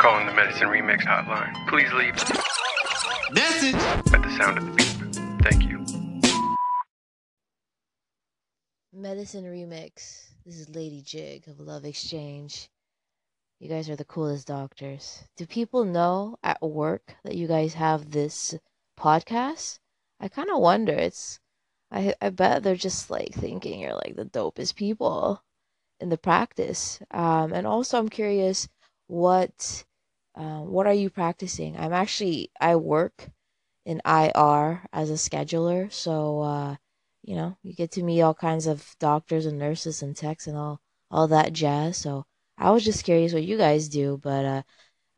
calling the Medicine Remix hotline. Please leave Message. at the sound of the beep. Thank you. Medicine Remix. This is Lady Jig of Love Exchange. You guys are the coolest doctors. Do people know at work that you guys have this podcast? I kind of wonder. It's I I bet they're just like thinking you're like the dopest people in the practice. Um, and also I'm curious what um, what are you practicing? I'm actually I work in IR as a scheduler, so uh, you know you get to meet all kinds of doctors and nurses and techs and all all that jazz. So I was just curious what you guys do, but uh,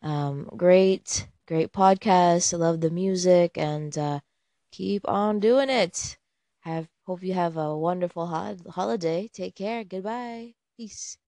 um, great great podcast. I love the music and uh, keep on doing it. Have hope you have a wonderful ho- holiday. Take care. Goodbye. Peace.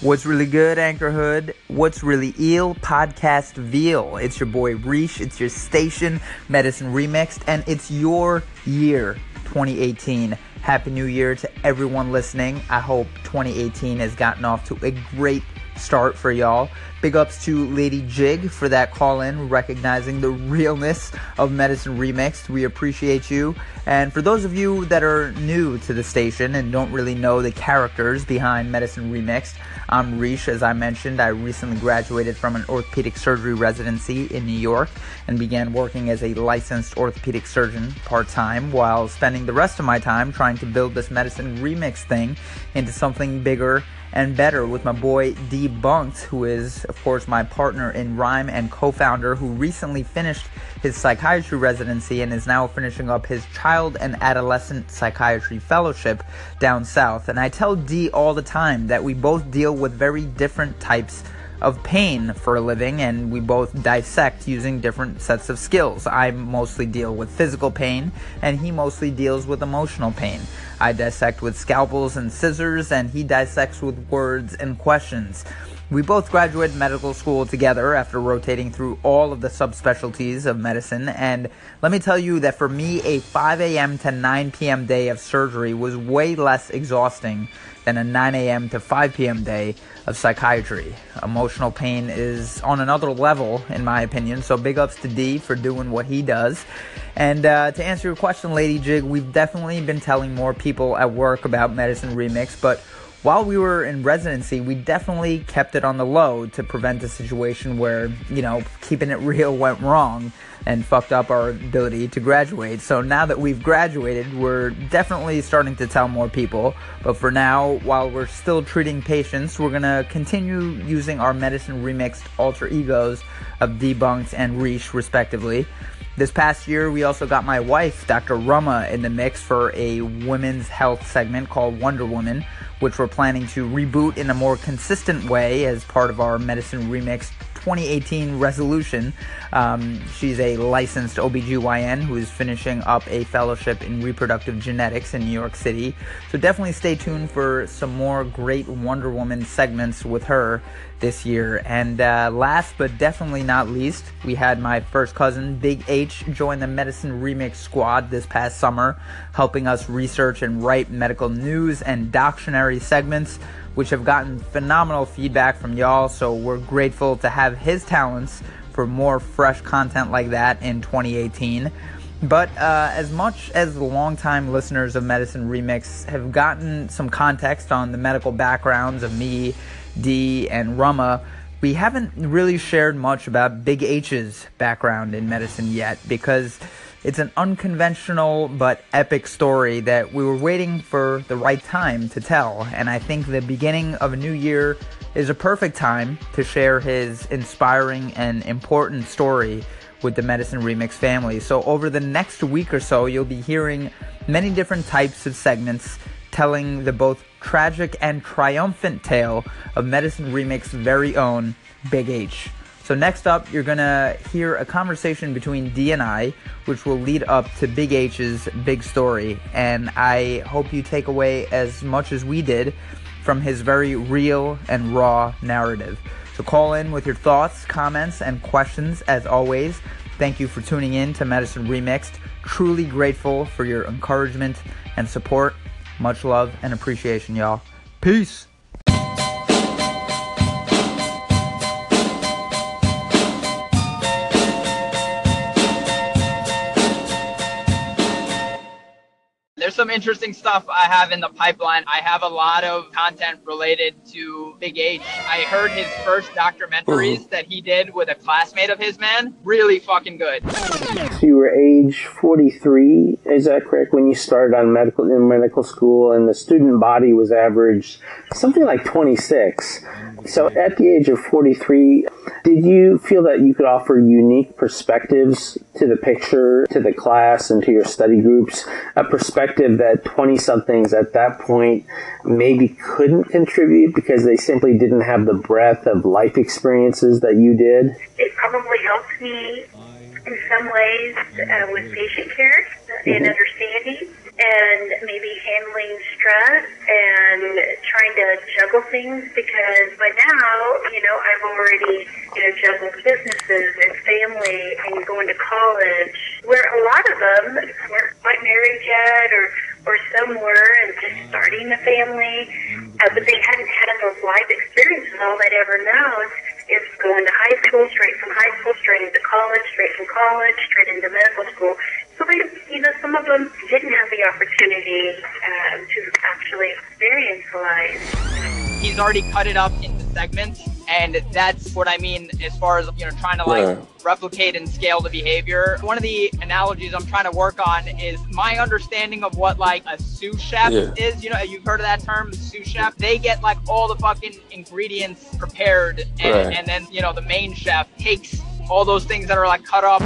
What's really good, Anchorhood? What's really ill? Podcast Veal. It's your boy Reesh. It's your station, Medicine Remixed, and it's your year, 2018. Happy New Year to everyone listening. I hope 2018 has gotten off to a great start for y'all. Big ups to Lady Jig for that call in, recognizing the realness of Medicine Remixed. We appreciate you. And for those of you that are new to the station and don't really know the characters behind Medicine Remixed, I'm Reesh. As I mentioned, I recently graduated from an orthopedic surgery residency in New York and began working as a licensed orthopedic surgeon part time while spending the rest of my time trying to build this Medicine Remix thing into something bigger and better with my boy Debunked, who is, of course, my partner in rhyme and co founder, who recently finished his psychiatry residency and is now finishing up his child and adolescent psychiatry fellowship down south. And I tell D all the time that we both deal with very different types of pain for a living and we both dissect using different sets of skills. I mostly deal with physical pain and he mostly deals with emotional pain. I dissect with scalpels and scissors and he dissects with words and questions. We both graduated medical school together after rotating through all of the subspecialties of medicine, and let me tell you that for me, a 5 a.m. to 9 p.m. day of surgery was way less exhausting than a 9 a.m. to 5 p.m. day of psychiatry. Emotional pain is on another level, in my opinion, so big ups to D for doing what he does. And uh, to answer your question, Lady Jig, we've definitely been telling more people at work about Medicine Remix, but while we were in residency, we definitely kept it on the low to prevent a situation where, you know, keeping it real went wrong and fucked up our ability to graduate. So now that we've graduated, we're definitely starting to tell more people. But for now, while we're still treating patients, we're gonna continue using our medicine remixed alter egos of Debunked and Reesh, respectively. This past year, we also got my wife, Dr. Rama, in the mix for a women's health segment called Wonder Woman, which we're planning to reboot in a more consistent way as part of our Medicine Remix 2018 resolution. Um, she's a licensed OBGYN who is finishing up a fellowship in reproductive genetics in New York City. So definitely stay tuned for some more great Wonder Woman segments with her this year. And uh, last but definitely not least, we had my first cousin, Big H, join the Medicine Remix squad this past summer, helping us research and write medical news and doctrinary segments which have gotten phenomenal feedback from y'all. So we're grateful to have his talents for more fresh content like that in 2018. But uh, as much as longtime listeners of Medicine Remix have gotten some context on the medical backgrounds of me, D, and Rama, we haven't really shared much about Big H's background in medicine yet because it's an unconventional but epic story that we were waiting for the right time to tell. And I think the beginning of a new year is a perfect time to share his inspiring and important story with the Medicine Remix family. So, over the next week or so, you'll be hearing many different types of segments telling the both tragic and triumphant tale of Medicine Remix's very own Big H. So next up, you're gonna hear a conversation between D and I, which will lead up to Big H's big story. And I hope you take away as much as we did from his very real and raw narrative. So call in with your thoughts, comments, and questions as always. Thank you for tuning in to Medicine Remixed. Truly grateful for your encouragement and support. Much love and appreciation, y'all. Peace. Some interesting stuff I have in the pipeline. I have a lot of content related to Big H. I heard his first documentaries mm-hmm. that he did with a classmate of his, man. Really fucking good. You were age 43, is that correct, when you started on medical in medical school, and the student body was average something like 26. So at the age of 43, did you feel that you could offer unique perspectives to the picture, to the class, and to your study groups? A perspective that 20 somethings at that point maybe couldn't contribute because they simply didn't have the breadth of life experiences that you did? It probably helped me in some ways uh, with patient care and understanding and maybe handling stress and trying to juggle things because by now, you know, I've already, you know, juggled businesses and family and going to college where a lot of them weren't quite married yet or, or some were and just starting a family, uh, but they hadn't had those life experiences. All they'd ever known is going to high school, straight from high school, straight into college, straight from college, straight into medical school. So they, you know, some of them didn't have the opportunity um, to actually experience life. He's already cut it up into segments, and that's what I mean as far as you know, trying to like Right. replicate and scale the behavior. One of the analogies I'm trying to work on is my understanding of what like a sous chef Yeah. is. You know, you've heard of that term, sous chef. They get like all the fucking ingredients prepared, and, Right. and then you know the main chef takes all those things that are like cut up,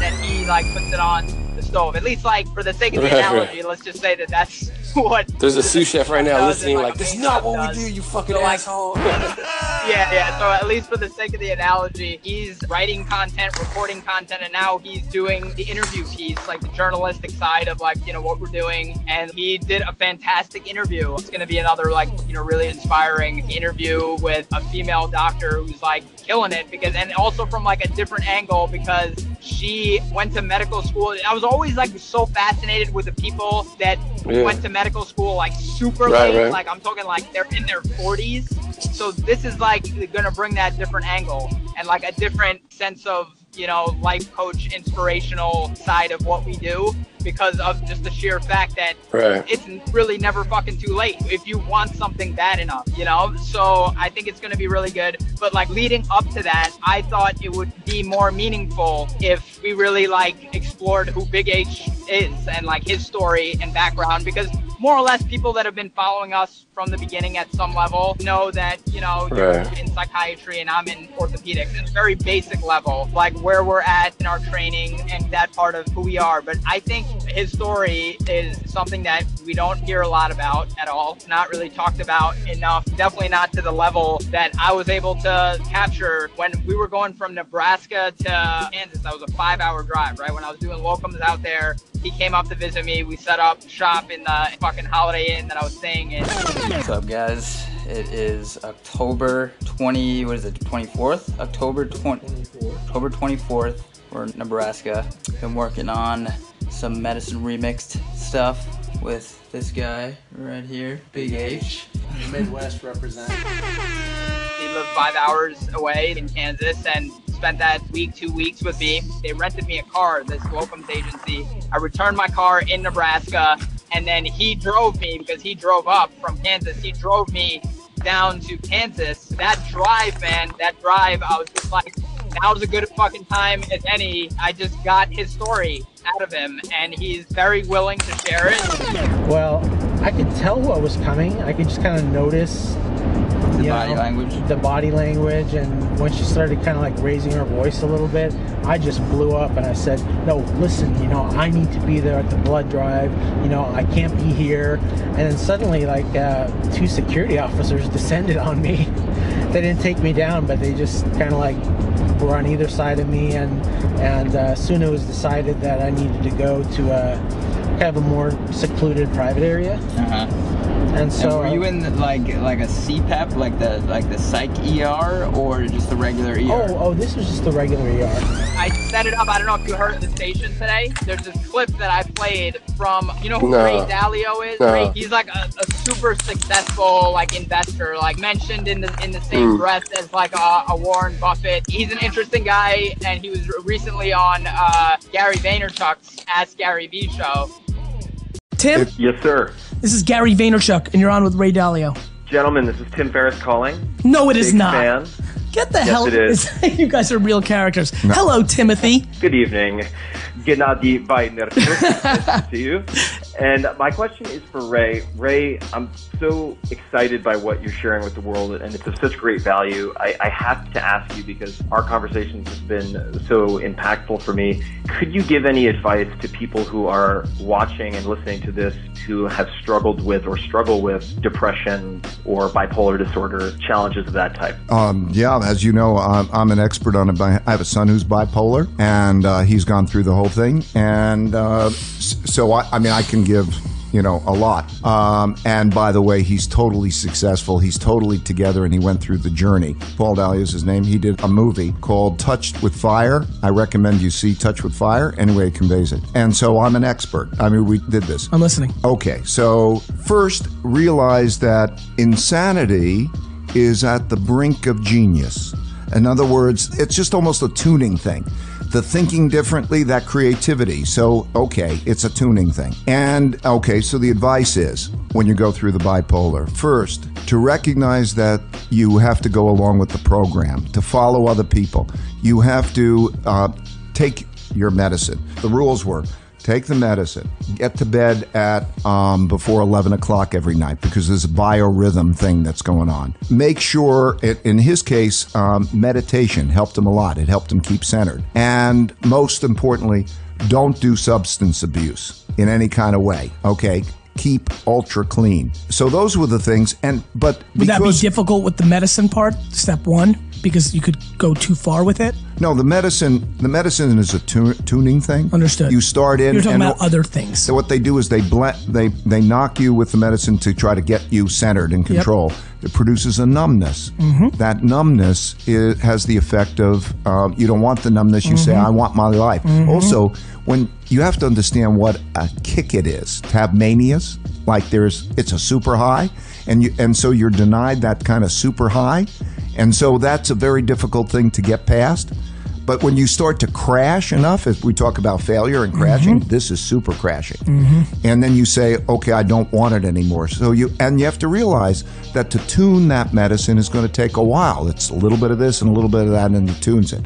and he like puts it on the stove. At least like for the sake of the Right, right. analogy, let's just say that that's what. There's a sous chef right now listening, like, a this is not what we do, you fucking So, like, asshole. Yeah, yeah. So at least for the sake of the analogy, he's writing content, recording content, and now he's doing the interview piece, like the journalistic side of like you know what we're doing. And he did a fantastic interview. It's gonna be another like you know really inspiring interview with a female doctor who's like killing it because and also from like a different angle because she went to medical school. I was always like so fascinated with the people that Yeah. went to medical school like super Right, late. right. Like I'm talking like they're in their 40s. So this is like gonna bring that different angle and like a different sense of you know life coach inspirational side of what we do because of just the sheer fact that Right. it's really never fucking too late if you want something bad enough, you know? So I think it's gonna be really good. But like leading up to that, I thought it would be more meaningful if we really like explored who Big H is and like his story and background because more or less people that have been following us from the beginning at some level know that, you know, you're Right. in psychiatry and I'm in orthopedics at a very basic level, like where we're at in our training and that part of who we are. But I think his story is something that we don't hear a lot about at all, not really talked about enough, definitely not to the level that I was able to capture when we were going from Nebraska to Kansas. That was a five hour drive, right? When I was doing locums out there, he came up to visit me. We set up shop in the fucking Holiday Inn that I was staying in. What's up, guys? It is October 20, what is it, 24th? October 20, October 24th. We're in Nebraska. Been working on some medicine remixed stuff with this guy right here, Big H. Midwest represent. He lived five hours away in Kansas and spent that week, two weeks with me. They rented me a car, this locums agency. I returned my car in Nebraska, and then he drove me because he drove up from Kansas. He drove me down to Kansas. That drive, man, that drive, I was just like, now's a good fucking time as any. I just got his story out of him, and he's very willing to share it. Well, I could tell what was coming. I could just kind of notice The you body know, language. The body language, and when she started kind of like raising her voice a little bit, I just blew up and I said, "No, listen, you know, I need to be there at the blood drive. You know, I can't be here." And then suddenly, like uh, two security officers descended on me. they didn't take me down, but they just kind of like were on either side of me, and and uh, soon it was decided that I needed to go to a a more secluded private area, Uh-huh. and So so were you in like like a CPEP, like the like the psych ER, or just the regular ER? Oh, oh, this was just the regular ER. I set it up. I don't know if you heard the station today. There's this clip that I played from, you know who No. Ray Dalio is? No. Ray, he's like a, a super successful like investor, like mentioned in the in the same Mm. breath as like a, a Warren Buffett. He's an interesting guy, and he was recently on uh, Gary Vaynerchuk's Ask Gary Vee show. Tim, Yes, sir. this is Gary Vaynerchuk, and you're on with Ray Dalio. Gentlemen, this is Tim Ferriss calling. No, it is Big not. fan. Get the Yes, hell. it is. you guys are real characters. Hello, Timothy. Good evening. Gennady Vaynerchuk to you. And my question is for Ray. Ray, I'm so excited by what you're sharing with the world, and it's of such great value. I, I have to ask you because our conversations have been so impactful for me. Could you give any advice to people who are watching and listening to this who have struggled with or struggle with depression or bipolar disorder, challenges of that type? Um, yeah, as you know, I'm, I'm an expert on it. I have a son who's bipolar, and uh, he's gone through the whole thing. And uh, so, I, I mean, I can give, you know, a lot. Um, and by the way, he's totally successful. He's totally together, and he went through the journey. Paul Dalio is his name. He did a movie called Touched with Fire. I recommend you see Touched with Fire. Anyway, it conveys it. And so, I'm an expert. I mean, we did this. I'm listening. Okay, so first realize that insanity is at the brink of genius. In other words, it's just almost a tuning thing. The thinking differently, that creativity. So, okay, it's a tuning thing. And, okay, so the advice is when you go through the bipolar, first, to recognize that you have to go along with the program, to follow other people. You have to uh, take your medicine. The rules were take the medicine, get to bed at um, before 11 o'clock every night because there's a biorhythm thing that's going on. Make sure, it, in his case, um, meditation helped him a lot. It helped him keep centered. And most importantly, don't do substance abuse in any kind of way, okay? Keep ultra clean. So those were the things. And but Would that be difficult with the medicine part, step one, because you could go too far with it? No, the medicine. The medicine is a tu- tuning thing. Understood. You start in. You're talking and about other things. So what they do is they blend. They they knock you with the medicine to try to get you centered and control. It produces a numbness. Mhm. That numbness is, has the effect of um, you don't want the numbness. You say Mhm. I want my life. Mhm. Also, when you have to understand what a kick it is to have manias, like there's it's a super high, and you and so you're denied that kind of super high, and so that's a very difficult thing to get past. But when you start to crash enough, if we talk about failure and crashing, this is super crashing. And then you say, okay, I don't want it anymore. So you and you have to realize that to tune that medicine is going to take a while. It's a little bit of this and a little bit of that, and it tunes it.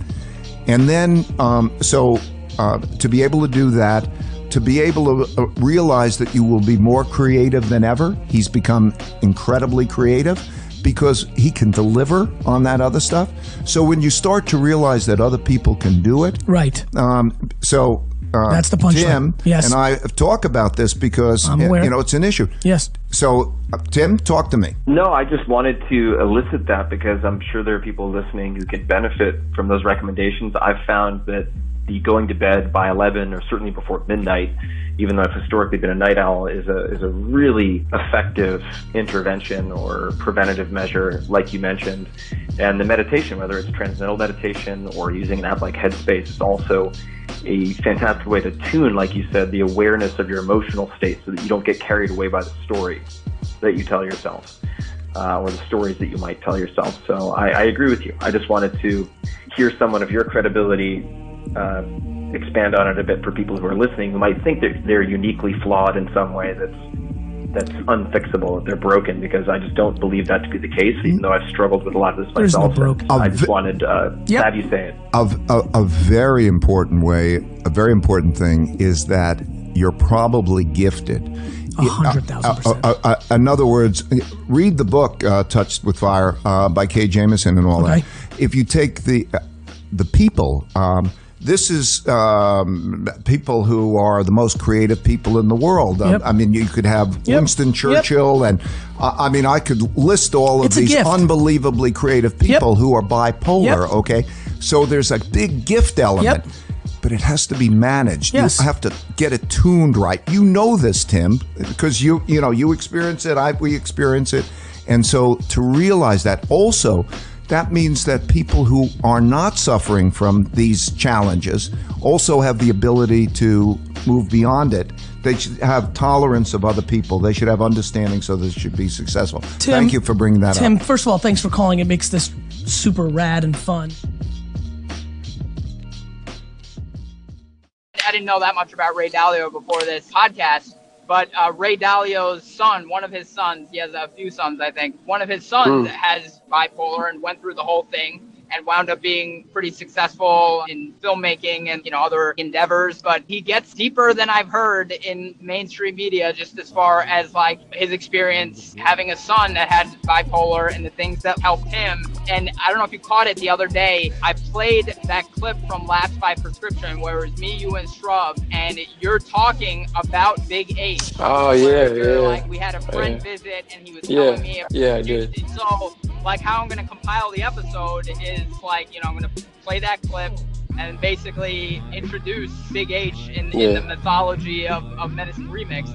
And then, um, so uh, to be able to do that, to be able to uh, realize that you will be more creative than ever, he's become incredibly creative because he can deliver on that other stuff. So when you start to realize that other people can do it, right? Um, so uh, That's the punchline. Tim Yes. and I talk about this because I'm aware. you know it's an issue. Yes. So uh, Tim, talk to me. No, I just wanted to elicit that because I'm sure there are people listening who can benefit from those recommendations. I've found that the going to bed by 11 or certainly before midnight, even though I've historically been a night owl, is a is a really effective intervention or preventative measure, like you mentioned. And the meditation, whether it's transcendental meditation or using an app like Headspace, is also a fantastic way to tune, like you said, the awareness of your emotional state so that you don't get carried away by the story that you tell yourself uh, or the stories that you might tell yourself. So I, I agree with you. I just wanted to hear someone of your credibility uh, expand on it a bit for people who are listening who might think that they're uniquely flawed in some way that's that's unfixable, that they're broken, because I just don't believe that to be the case, even though I've struggled with a lot of this There's no myself. broken. I just wanted uh, to have you say it. Of a, a very important way, a very important thing is that you're probably gifted. A hundred thousand percent. Uh, uh, uh, in other words, read the book uh, "Touched with Fire" uh, by Kay Jamison and all Okay. that. If you take the uh, the people, um, this is um, people who are the most creative people in the world. Um, Yep. I mean, you could have Yep. Winston Churchill, and uh, I mean, I could list all of It's these unbelievably creative people who are bipolar. Yep. Okay, so there's a big gift element. Yep. but it has to be managed. Yes. You have to get it tuned right. You know this, Tim, because you you know you experience it. I we experience it, and so to realize that also. That means that people who are not suffering from these challenges also have the ability to move beyond it. They should have tolerance of other people. They should have understanding so they should be successful. Tim- Thank you for bringing that up. Tim, first of all, thanks for calling. It makes this super rad and fun. I didn't know that much about Ray Dalio before this podcast, but uh, Ray Dalio's son, one of his sons, he has a few sons, I think. One of his sons Mm. has bipolar and went through the whole thing and wound up being pretty successful in filmmaking and you know other endeavors but he gets deeper than i've heard in mainstream media just as far as like his experience having a son that had bipolar and the things that helped him and i don't know if you caught it the other day i played that clip from last by prescription where it was me you and Shrub and you're talking about big H Oh yeah, yeah. like we had a oh, friend Yeah. visit and he was Yeah, telling me yeah, I did. so like how i'm going to compile the episode is like you know i'm going to play that clip and basically introduce big h in, in the mythology of, of medicine remix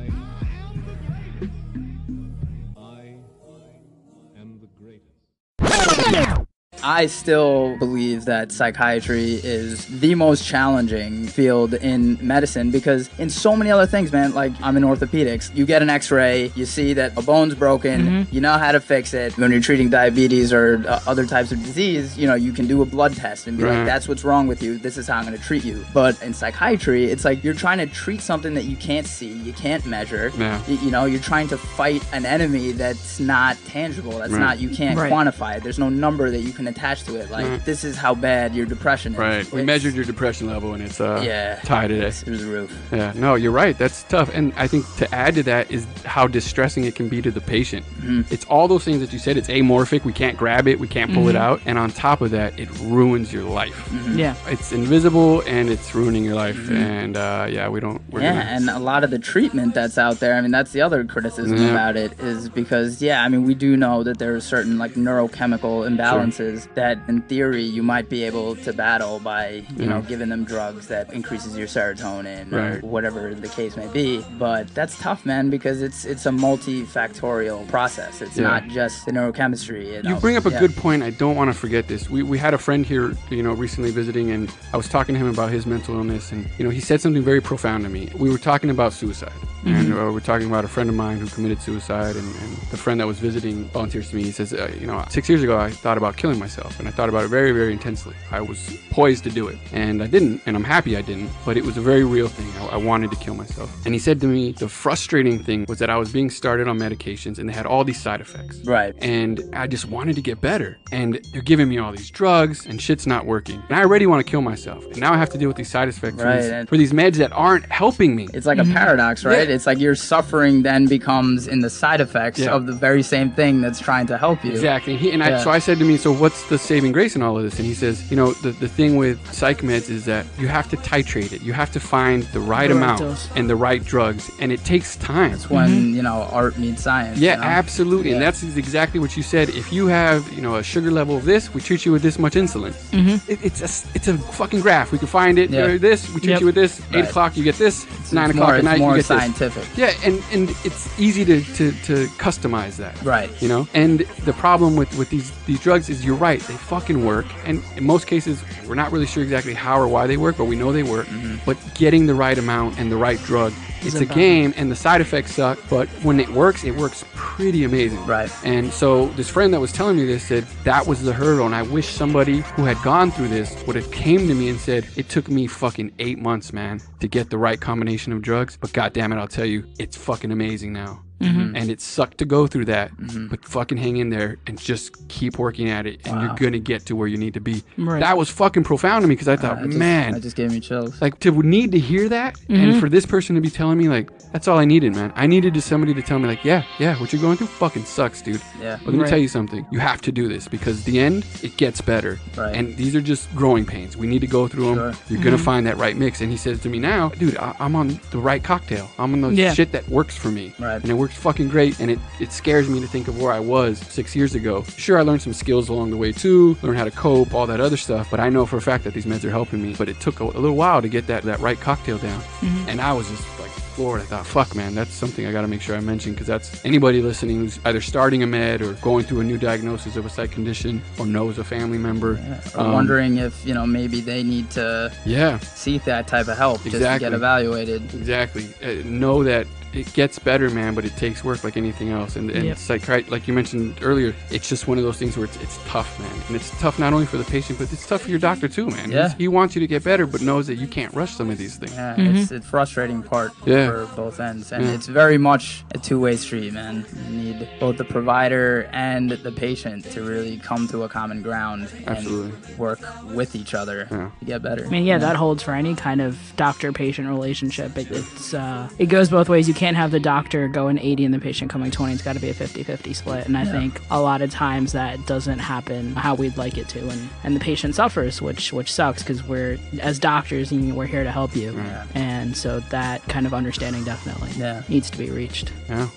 Yeah. I still believe that psychiatry is the most challenging field in medicine because in so many other things, man, like I'm in orthopedics, you get an x-ray, you see that a bone's broken, Mhm. you know how to fix it. When you're treating diabetes or uh, other types of disease, you know, you can do a blood test and be Right. like, that's what's wrong with you. This is how I'm going to treat you. But in psychiatry, it's like you're trying to treat something that you can't see, you can't measure. Yeah. Y- you know, you're trying to fight an enemy that's not tangible. That's Right. not you can't Right. quantify it. There's no number that you can attach to it. Like Right. this is how bad your depression is. Right. We measured your depression level and it's uh Yeah. high today. It's through the roof. Yeah. No, you're right. That's tough. And I think to add to that is how distressing it can be to the patient. Mhm. It's all those things that you said. It's amorphic. We can't grab it. We can't pull it Mhm. out. And on top of that, it ruins your life. Mm-hmm. Yeah. It's invisible and it's ruining your life. And uh, yeah, we don't. We're yeah, gonna, and a lot of the treatment that's out there. I mean, that's the other criticism Yeah. about it is because yeah, I mean, we do know that there are certain like neurochemical imbalances that, in theory, you might be able to battle by you know giving them drugs that increases your serotonin Right. or whatever the case may be. But that's tough, man, because it's it's a multifactorial process. It's Yeah. not just the neurochemistry. You, know? bring up a Yeah. good point. I don't want to forget this. We, we had a friend here, you know, recently visiting, and I was talking to him about his mental illness, and you know, he said something very profound to me. We were talking about suicide, and Mhm. uh, we're talking about a friend of mine who committed suicide, and, and the friend that was visiting volunteers to me. He says, uh, you know, six years ago I thought about killing myself, and I thought about it very, very intensely. I was poised to do it, and I didn't, and I'm happy I didn't. But it was a very real thing. I, I wanted to kill myself, and he said to me, the frustrating thing was that I was being started on medications, and they had all these side effects Right. and I just wanted to get better. And they're giving me all these drugs, and shit's not working. And I already want to kill myself. And now I have to deal with these side effects for, these, for these meds that aren't helping me. It's like a mm-hmm. paradox, right? It's like your suffering then becomes in the side effects Yeah. of the very same thing that's trying to help you. Exactly. He, and I, so I said to me, so what's the saving grace in all of this? And he says, you know, the, the thing with psych meds is that you have to titrate it. You have to find the right The amount dose. and the right drugs. And it takes time. It's when, you know, art meets science. Yeah, you know? absolutely. And that's exactly what you said. If you have, you know, a sugar level of this, we treat you with this much insulin. Mhm. It, it's a it's a fucking graph. We can find it. Yeah. You know, this we treat Yep. you with this. Eight Right. o'clock you get this. Nine it's o'clock more- at it's night more you get scientific. this. Yeah, and and it's easy to, to to customize that. Right. You know, and the problem with with these these drugs is you're right. They fucking work, and in most cases we're not really sure exactly how or why they work, but we know they work. Mm-hmm. But getting the right amount and the right drug. Is It's a game, and the side effects suck. But when it works, it works pretty amazing. Right. And so this friend that was telling me this said that was the hurdle, and I wish somebody who had gone through this would have came to me and said it took me fucking eight months, man, to get the right combination of drugs. But god damn it, I'll tell you, it's fucking amazing now. Mhm. And it sucked to go through that, but fucking hang in there and just keep working at it, and Wow. you're gonna get to where you need to be. Right. That was fucking profound to me because I Uh, thought, just- man, That just gave me chills. like to need to hear that Mhm. and for this person to be telling me like that's all i needed man i needed just somebody to tell me like yeah yeah what you're going through fucking sucks dude Yeah. but let me Right. tell you something you have to do this because the end it gets better Right. and these are just growing pains we need to go through them Sure. you're gonna Mhm. find that right mix and he says to me now dude I- i'm on the right cocktail i'm on the Yeah. shit that works for me Right. and it works fucking great, and it, it scares me to think of where I was six years ago. Sure, I learned some skills along the way too, learn how to cope, all that other stuff, but I know for a fact that these meds are helping me. But it took a, a little while to get that, that right cocktail down. Mhm. And I was just like floored. I thought, fuck, man, that's something I got to make sure I mention because that's anybody listening who's either starting a med or going through a new diagnosis of a psych condition or knows a family member. Or um, wondering if you know maybe they need to Yeah. seek that type of help just to get evaluated. Exactly. Uh, know that it gets better, man, but it takes work like anything else. And, and Yep. psychiat- like you mentioned earlier, it's just one of those things where it's, it's tough, man. And it's tough not only for the patient, but it's tough for your doctor too, man. Yeah. He's- He wants you to get better, but knows that you can't rush some of these things. Yeah, it's a frustrating part Yeah. for both ends, and Yeah. it's very much a two-way street, man. You need both the provider and the patient to really come to a common ground Absolutely. and work with each other to get better. I mean, yeah, that holds for any kind of doctor-patient relationship. It, it's uh, it goes both ways. You can't have the doctor going 80 and the patient coming 20. It's got to be a 50-50 split. And I Yeah. think a lot of times that doesn't happen how we'd like it to, and and the patient suffers, which which sucks because we're as doctors, we're here to help you, and so that kind of understanding definitely Yeah. needs to be reached. Yeah.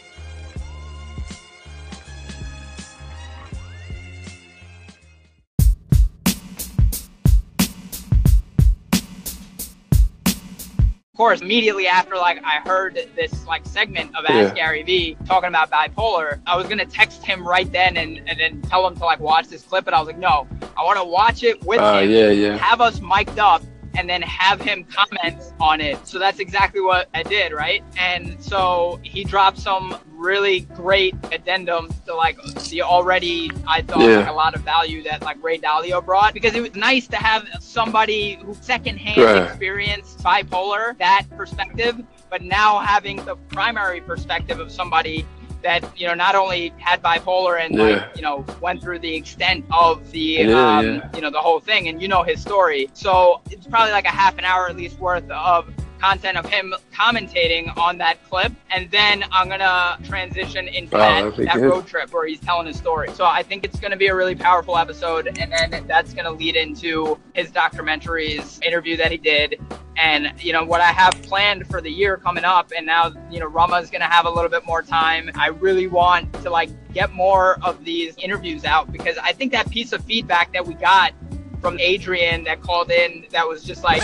Course, immediately after like I heard this like segment of Ask Yeah. Gary Vee talking about bipolar, I was gonna text him right then and, and then tell him to like watch this clip, but I was like, no, I want to watch it with Ah, him, yeah, yeah. have us mic'd up, and then have him comment on it. So that's exactly what I did, right? And so he dropped some really great addendums to like the already I thought Yeah. like a lot of value that like Ray Dalio brought because it was nice to have somebody who secondhand Right. experienced bipolar that perspective, but now having the primary perspective of somebody that you know not only had bipolar and Yeah. like you know went through the extent of the Yeah, um, yeah. you know the whole thing and you know his story so it's probably like a half an hour at least worth of content of him commentating on that clip and then i'm gonna transition into Oh, that, that good. road trip where he's telling his story so i think it's gonna be a really powerful episode and then that's gonna lead into his documentaries interview that he did and you know what I have planned for the year coming up, and now you know Rama's gonna have a little bit more time. I really want to like get more of these interviews out because I think that piece of feedback that we got from Adrian that called in that was just like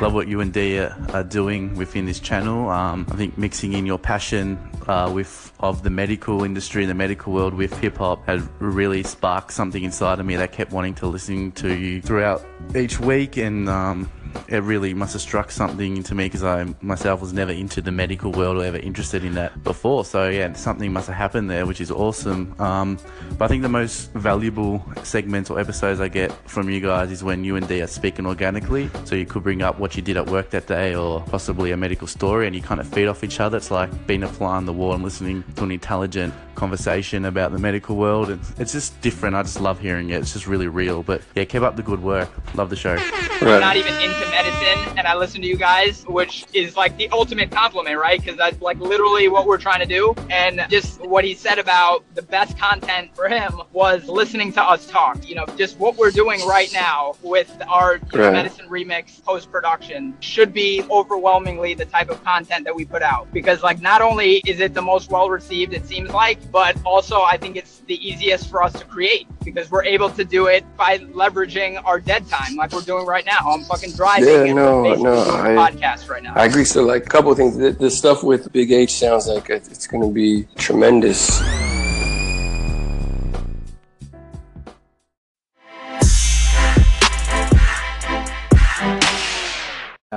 Love what you and D are, are doing within this channel. Um, I think mixing in your passion uh, with of the medical industry and the medical world with hip hop had really sparked something inside of me that kept wanting to listen to you throughout each week and. Um, it really must have struck something into me because I myself was never into the medical world or ever interested in that before. So yeah, something must have happened there, which is awesome. Um, but I think the most valuable segments or episodes I get from you guys is when you and D are speaking organically. So you could bring up what you did at work that day or possibly a medical story, and you kind of feed off each other. It's like being a fly on the wall and listening to an intelligent conversation about the medical world. And it's just different. I just love hearing it. It's just really real. But yeah, keep up the good work. Love the show. I'm not even medicine and I listen to you guys, which is like the ultimate compliment, right? Because that's like literally what we're trying to do. And just what he said about the best content for him was listening to us talk. You know, just what we're doing right now with our you know, medicine remix post production should be overwhelmingly the type of content that we put out. Because like not only is it the most well received, it seems like, but also I think it's the easiest for us to create because we're able to do it by leveraging our dead time, like we're doing right now. I'm fucking driving Yeah, no, no, I- podcast right now. I agree. So, like, a couple of things. The, the stuff with Big H sounds like it's going to be tremendous.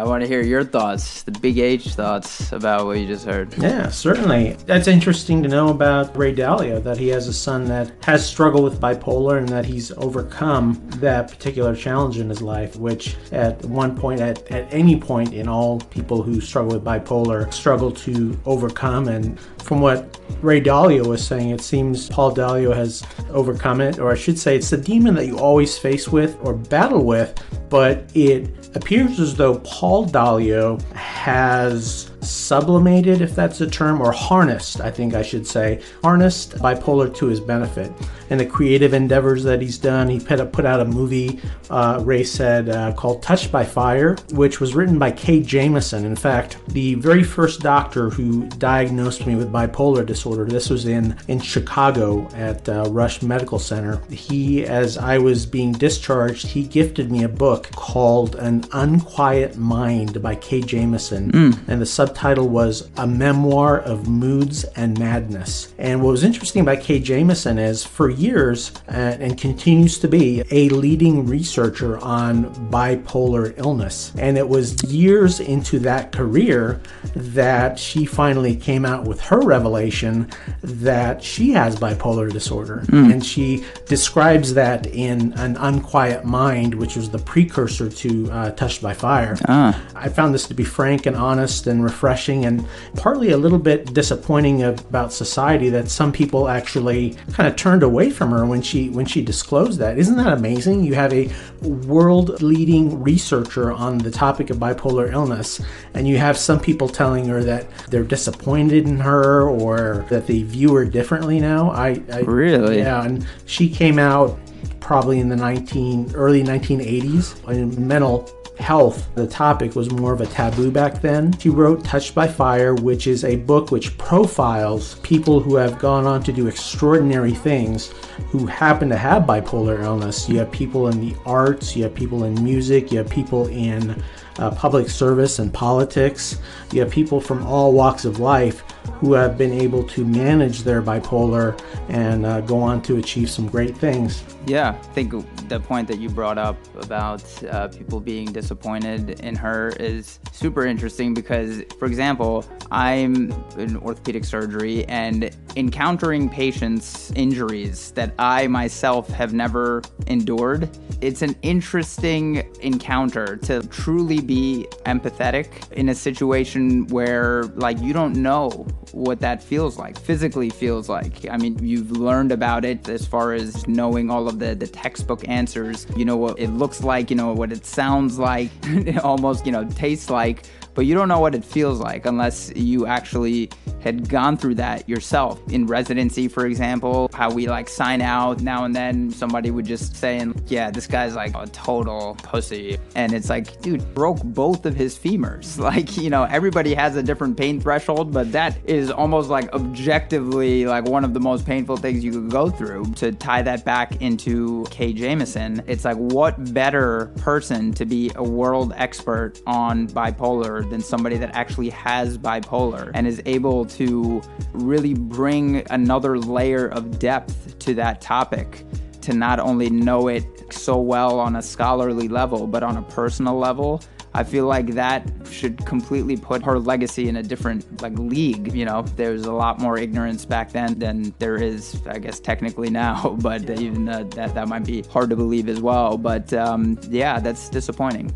I want to hear your thoughts, the Big H thoughts about what you just heard. Yeah, certainly. That's interesting to know about Ray Dalio that he has a son that has struggled with bipolar and that he's overcome that particular challenge in his life, which at one point, at, at any point in all people who struggle with bipolar struggle to overcome. And from what Ray Dalio was saying, it seems Paul Dalio has overcome it, or I should say, it's the demon that you always face with or battle with, but it appears as though Paul Dalio has sublimated, if that's a term, or harnessed, I think I should say, harnessed bipolar to his benefit. And the creative endeavors that he's done, he put, put out a movie, uh, Ray said, uh, called Touched by Fire, which was written by Kay Jamison. In fact, the very first doctor who diagnosed me with bipolar disorder, this was in, in Chicago at uh, Rush Medical Center. He, as I was being discharged, he gifted me a book called An Unquiet Mind by Kay Jamison. Mm. And the subtitle was A Memoir of Moods and Madness. And what was interesting about Kay Jamison is for years, uh, and continues to be, a leading researcher on bipolar illness. And it was years into that career that she finally came out with her revelation that she has bipolar disorder. Mm. And she describes that in An Unquiet Mind, which was the precursor to uh, Touched by Fire. Ah. I found this to be frank and honest and refreshing and partly a little bit disappointing about society that some people actually kind of turned away from her when she when she disclosed that. Isn't that amazing? You have a world leading researcher on the topic of bipolar illness and you have some people telling her that they're disappointed in her or that they view her differently now. I, I Really? Yeah, and she came out probably in the 19 early 1980s in mental health the topic was more of a taboo back then. She wrote touched by fire which is a book which profiles people who have gone on to do extraordinary things who happen to have bipolar illness. You have people in the arts you have people in music you have people in uh, public service and politics you have people from all walks of life who have been able to manage their bipolar and uh, go on to achieve some great things Yeah, I think the point that you brought up about uh, people being disappointed in her is super interesting because, for example, I'm in orthopedic surgery and encountering patients' injuries that I myself have never endured. It's an interesting encounter to truly be empathetic in a situation where, like, you don't know what that feels like, physically feels like. I mean, you've learned about it as far as knowing all of the, the textbook answers. You know what it looks like, you know what it sounds like, almost, you know, tastes like, but you don't know what it feels like unless you actually had gone through that yourself. In residency, for example, how we like sign out now and then, somebody would just say, yeah, this guy's like a total pussy. And it's like, dude, broke both of his femurs. Like, you know, everybody has a different pain threshold, but that is almost like objectively like one of the most painful things you could go through. To tie that back into Kay Jamison it's like, what better person to be a world expert on bipolar than somebody that actually has bipolar and is able to really bring another layer of depth to that topic to not only know it so well on a scholarly level, but on a personal level. I feel like that should completely put her legacy in a different like league. You know, there's a lot more ignorance back then than there is, I guess, technically now. But even uh, that that might be hard to believe as well. But um, yeah, that's disappointing.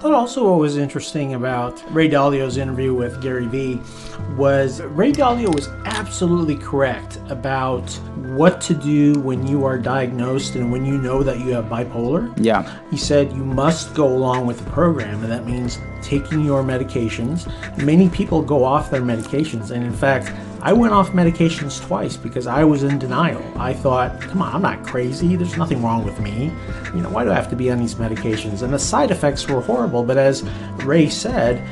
Thought also what was interesting about Ray Dalio's interview with Gary Vee was Ray Dalio was absolutely correct about what to do when you are diagnosed and when you know that you have bipolar. Yeah. He said you must go along with the program, and that means taking your medications. Many people go off their medications, and in fact, I went off medications twice because I was in denial. I thought, come on, I'm not crazy. There's nothing wrong with me. You know, why do I have to be on these medications? And the side effects were horrible, but as Ray said,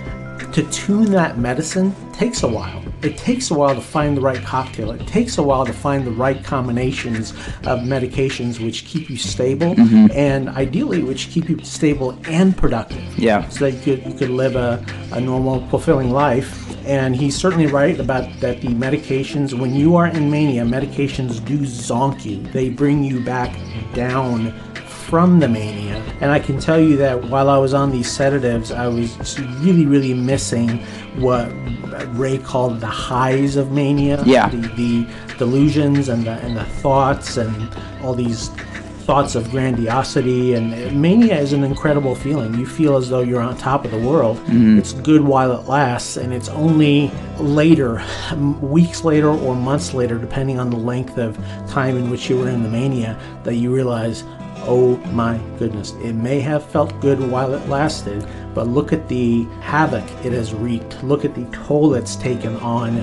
to tune that medicine takes a while. It takes a while to find the right cocktail. It takes a while to find the right combinations of medications which keep you stable Mhm. and ideally which keep you stable and productive. Yeah. So that you could, you could live a, a normal, fulfilling life. And he's certainly right about that the medications, when you are in mania, medications do zonk you. They bring you back down from the mania. And I can tell you that while I was on these sedatives, I was really, really missing what Ray called the highs of mania. Yeah. The, the delusions and the, and the thoughts and all these thoughts of grandiosity and mania is an incredible feeling you feel as though you're on top of the world Mhm. it's good while it lasts and it's only later weeks later or months later depending on the length of time in which you were in the mania that you realize Oh my goodness. It may have felt good while it lasted, but look at the havoc it has wreaked. Look at the toll it's taken on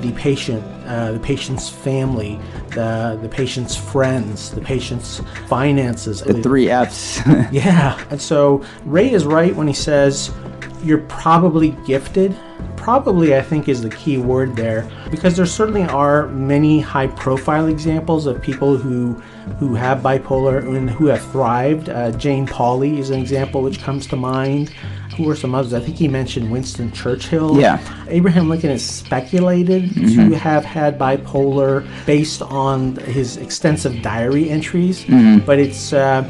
the patient, uh, the patient's family, the the patient's friends, the patient's finances. The three F's. yeah. And so Ray is right when he says you're probably gifted. Probably, I think, is the key word there because there certainly are many high profile examples of people who who have bipolar and who have thrived. Uh, Jane Pauley is an example which comes to mind. Who were some others? I think he mentioned Winston Churchill. Yeah. Abraham Lincoln is speculated Mhm. to have had bipolar based on his extensive diary entries, Mhm. but it's. Uh,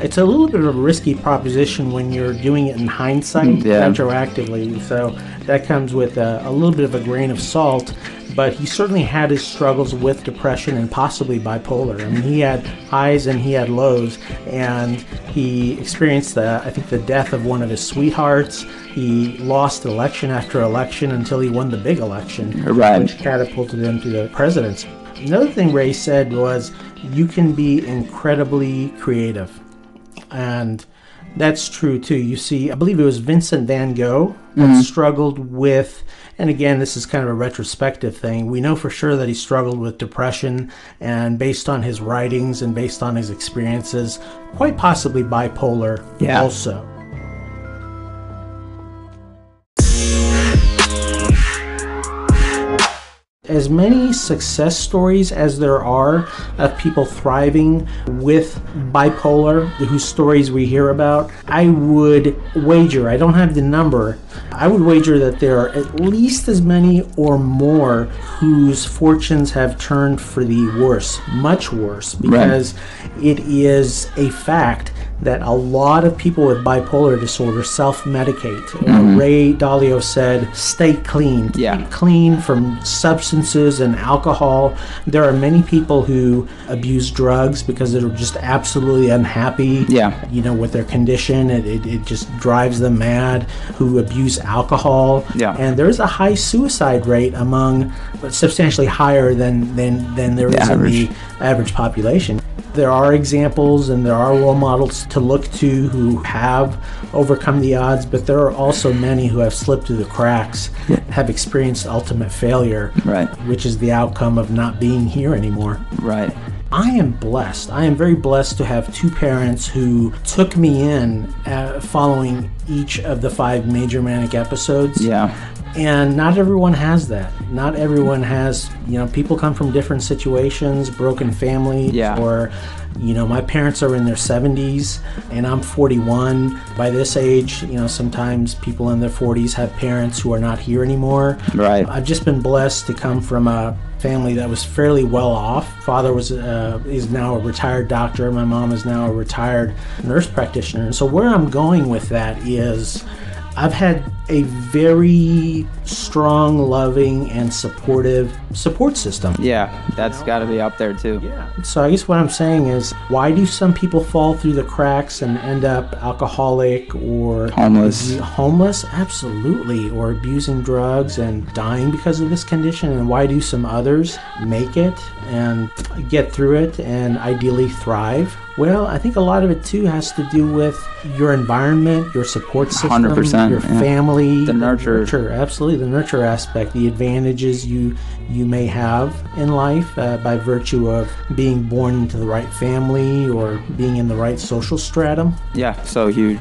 it's a little bit of a risky proposition when you're doing it in hindsight, mm, Yeah. retroactively. So that comes with a, a little bit of a grain of salt. But he certainly had his struggles with depression and possibly bipolar. I mean, he had highs and he had lows, and he experienced the, I think, the death of one of his sweethearts. He lost election after election until he won the big election, Right. which catapulted him to the presidency. Another thing Ray said was, "You can be incredibly creative." And that's true too. You see, I believe it was Vincent Van Gogh that Mhm. struggled with, and again, this is kind of a retrospective thing. We know for sure that he struggled with depression, and based on his writings and based on his experiences, quite possibly bipolar Yeah. also. As many success stories as there are of people thriving with bipolar, whose stories we hear about, I would wager, I don't have the number, I would wager that there are at least as many or more whose fortunes have turned for the worse, much worse, because it is a fact that a lot of people with bipolar disorder self-medicate. Mhm. Ray Dalio said, "Stay clean. Yeah. clean from substances and alcohol." There are many people who abuse drugs because they're just absolutely unhappy. Yeah. you know, with their condition, it, it, it just drives them mad. Who abuse alcohol. Yeah. and there is a high suicide rate among, but substantially higher than than than there is The in average. the average population. There are examples and there are role models to look to who have overcome the odds, but there are also many who have slipped through the cracks, have experienced ultimate failure, Right. which is the outcome of not being here anymore. Right. I am blessed. I am very blessed to have two parents who took me in uh, following each of the five major manic episodes. Yeah. And not everyone has that. Not everyone has, you know, people come from different situations, broken families, Yeah. or, you know, my parents are in their 70s and I'm 41. By this age, you know, sometimes people in their 40s have parents who are not here anymore. Right. I've just been blessed to come from a family that was fairly well off. Father was uh, is now a retired doctor. My mom is now a retired nurse practitioner. And so where I'm going with that is I've had a very strong, loving, and supportive support system. Yeah, that's got to be up there too. Yeah. So I guess what I'm saying is, why do some people fall through the cracks and end up alcoholic or Homeless. homeless, absolutely, or abusing drugs and dying because of this condition? And why do some others make it and get through it and ideally thrive? Well, I think a lot of it too has to do with your environment, your support system, 100%, your yeah. family, The nurture. nurture, absolutely the nurture aspect, the advantages you you may have in life uh, by virtue of being born into the right family or being in the right social stratum. Yeah, so huge.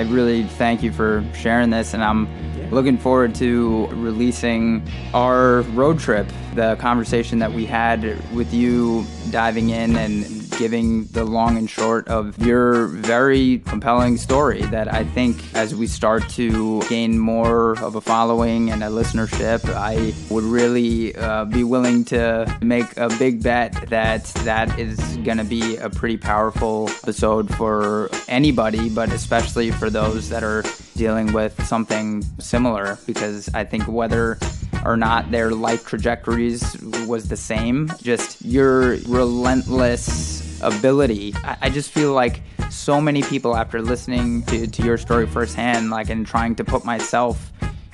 I really thank you for sharing this, and I'm looking forward to releasing our road trip, the conversation that we had with you diving in and giving the long and short of your very compelling story that I think as we start to gain more of a following and a listenership, I would really uh, be willing to make a big bet that that is going to be a pretty powerful episode for anybody, but especially for those that are dealing with something similar because I think whether or not their life trajectories was the same, just your relentless ability. I, I just feel like so many people after listening to, to your story firsthand, like and trying to put myself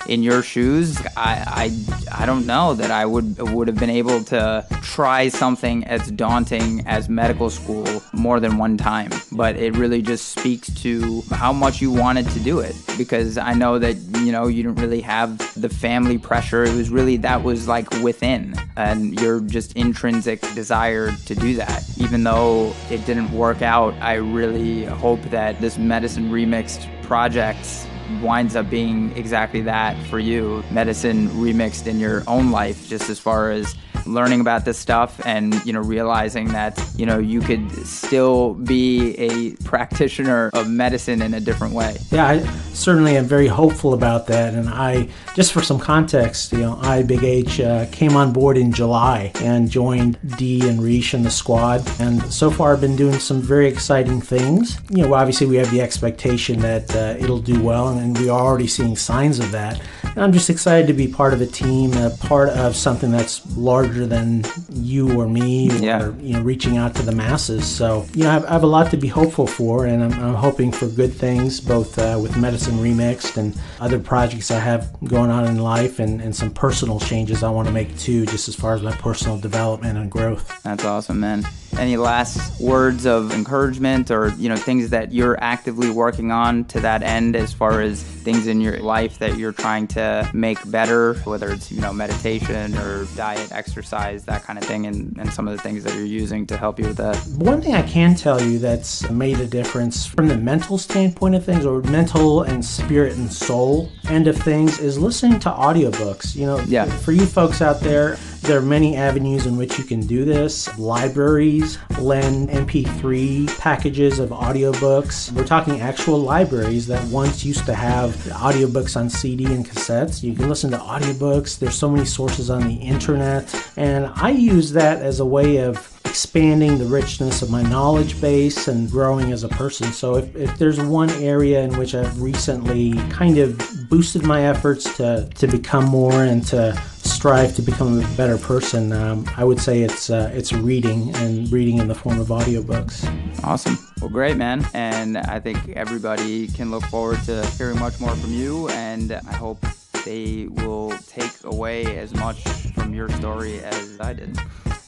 in your shoes, I, I I don't know that I would would have been able to try something as daunting as medical school more than one time. But it really just speaks to how much you wanted to do it because I know that you know you didn't really have the family pressure. It was really that was like within and your just intrinsic desire to do that. Even though it didn't work out, I really hope that this medicine remixed project winds up being exactly that for you. Medicine remixed in your own life just as far as learning about this stuff and you know realizing that you know you could still be a practitioner of medicine in a different way Yeah, I certainly am very hopeful about that. And I, just for some context, you know, I, Big H, uh, came on board in July and joined D and Rish and the squad. And so far, I've been doing some very exciting things. You know, obviously, we have the expectation that uh, it'll do well, and we are already seeing signs of that. And I'm just excited to be part of a team, a part of something that's larger than you or me, or you know, reaching out to the masses. So, you know, I have, I have a lot to be hopeful for, and I'm, I'm hoping for good things, both uh, with Medicine Remixed and other projects I have going on in life, and, and some personal changes I want to make too, just as far as my personal development and growth. That's awesome, man. Any last words of encouragement or, you know, things that you're actively working on to that end as far as things in your life that you're trying to make better, whether it's, you know, meditation or diet, exercise, that kind of thing, and, and some of the things that you're using to help you with that? One thing I can tell you that's made a difference from the mental standpoint of things, or mental and spirit and soul end of things, is listening to audiobooks. You know, Yeah. for you folks out there, there are many avenues in which you can do this. Libraries lend MP3 packages of audiobooks. We're talking actual libraries that once used to have audiobooks on CD and cassettes. You can listen to audiobooks. There's so many sources on the internet. And I use that as a way of expanding the richness of my knowledge base and growing as a person. So if, if there's one area in which I've recently kind of boosted my efforts to, to become more and to strive to become a better person, um, I would say it's uh, it's reading and reading in the form of audiobooks. Awesome. Well, great, man. And I think everybody can look forward to hearing much more from you. And I hope they will take away as much from your story as I did.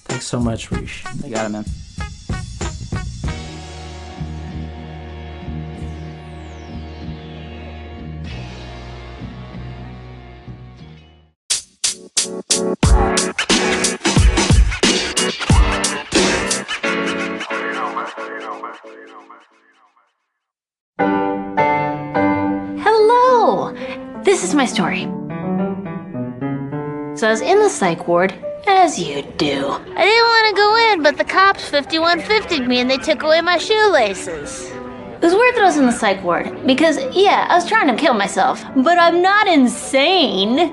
Thanks so much, Rish. You got it, man. Is my story. So I was in the psych ward, as you do. I didn't want to go in, but the cops 5150'd me and they took away my shoelaces. It was weird that I was in the psych ward because, yeah, I was trying to kill myself, but I'm not insane.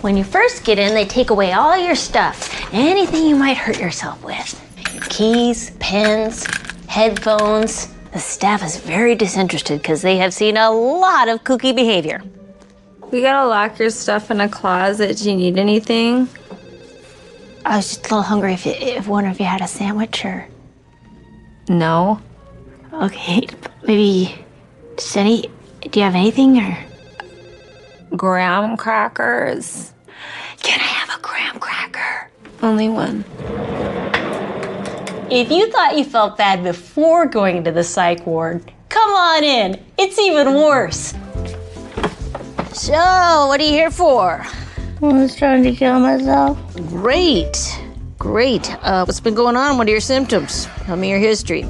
when you first get in, they take away all your stuff, anything you might hurt yourself with your keys, pens, headphones. The staff is very disinterested because they have seen a lot of kooky behavior. We gotta lock your stuff in a closet. Do you need anything? I was just a little hungry. If, you, if wonder if you had a sandwich or No. okay, maybe just any. Do you have anything or graham crackers? Can I have a graham cracker? Only one. If you thought you felt bad before going into the psych ward, come on in. It's even worse. So, what are you here for? I was trying to kill myself. Great. Great. Uh, what's been going on? What are your symptoms? Tell me your history.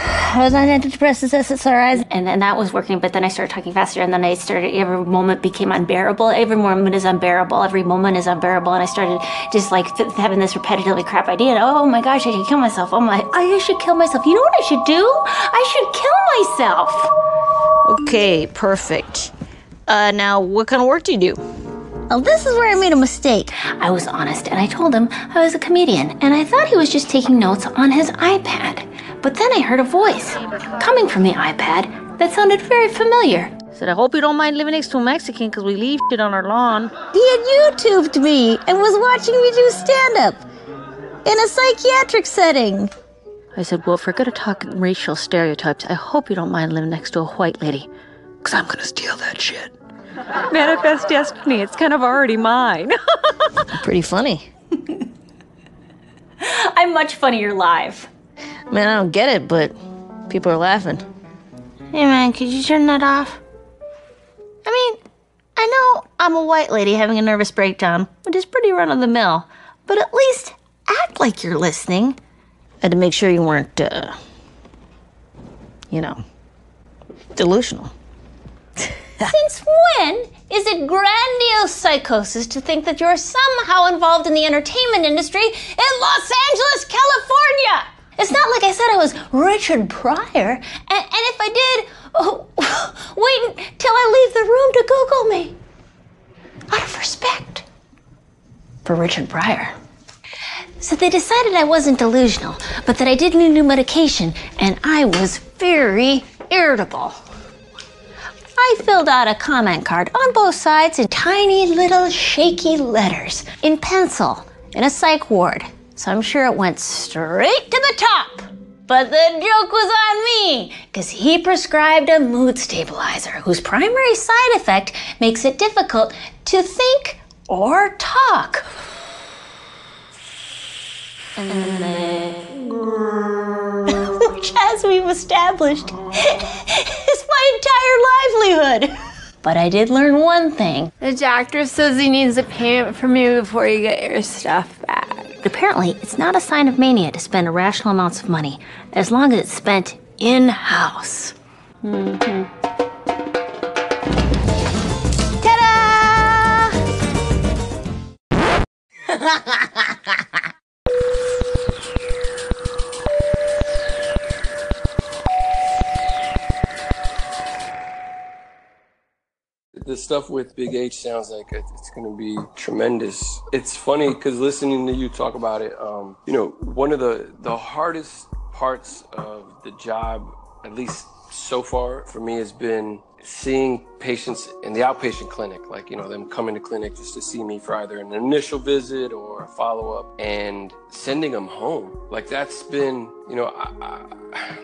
I was on antidepressants, SSRIs. And then that was working, but then I started talking faster, and then I started, every moment became unbearable. Every moment is unbearable. Every moment is unbearable. And I started just like th- having this repetitively crap idea. And, oh my gosh, I should kill myself. Oh my, I should kill myself. You know what I should do? I should kill myself. Okay, perfect. Uh, now, what kind of work do you do? Oh, this is where I made a mistake. I was honest, and I told him I was a comedian, and I thought he was just taking notes on his iPad. But then I heard a voice coming from the iPad that sounded very familiar. Said, I hope you don't mind living next to a Mexican because we leave shit on our lawn. He had YouTubed me and was watching me do stand up. in a psychiatric setting. I said, Well, if we're going to talk racial stereotypes, I hope you don't mind living next to a white lady, because I'm going to steal that shit. Manifest destiny. It's kind of already mine. Pretty funny. I'm much funnier live. Man, I don't get it, but people are laughing. Hey man, could you turn that off? I mean, I know I'm a white lady having a nervous breakdown, which is pretty run of the mill, but at least act like you're listening. I had to make sure you weren't, uh, you know, delusional. Since when is it grandiose psychosis to think that you're somehow involved in the entertainment industry in Los Angeles, California? It's not like I said I was Richard Pryor. And, and if I did, oh, wait till I leave the room to Google me. Out of respect for Richard Pryor. So they decided I wasn't delusional, but that I did need new medication, and I was very irritable. I filled out a comment card on both sides in tiny little shaky letters in pencil in a psych ward. So I'm sure it went straight to the top. But the joke was on me, because he prescribed a mood stabilizer whose primary side effect makes it difficult to think or talk. Which, as we've established, is my entire livelihood. But I did learn one thing. The doctor says he needs a payment from you before you get your stuff back. Apparently, it's not a sign of mania to spend irrational amounts of money, as long as it's spent in house. Mm-hmm. Ta-da! stuff with Big H sounds like it's going to be tremendous. It's funny because listening to you talk about it, um, you know, one of the the hardest parts of the job, at least so far for me, has been seeing patients in the outpatient clinic, like, you know, them coming to clinic just to see me for either an initial visit or a follow up and sending them home. Like, that's been, you know, I, I,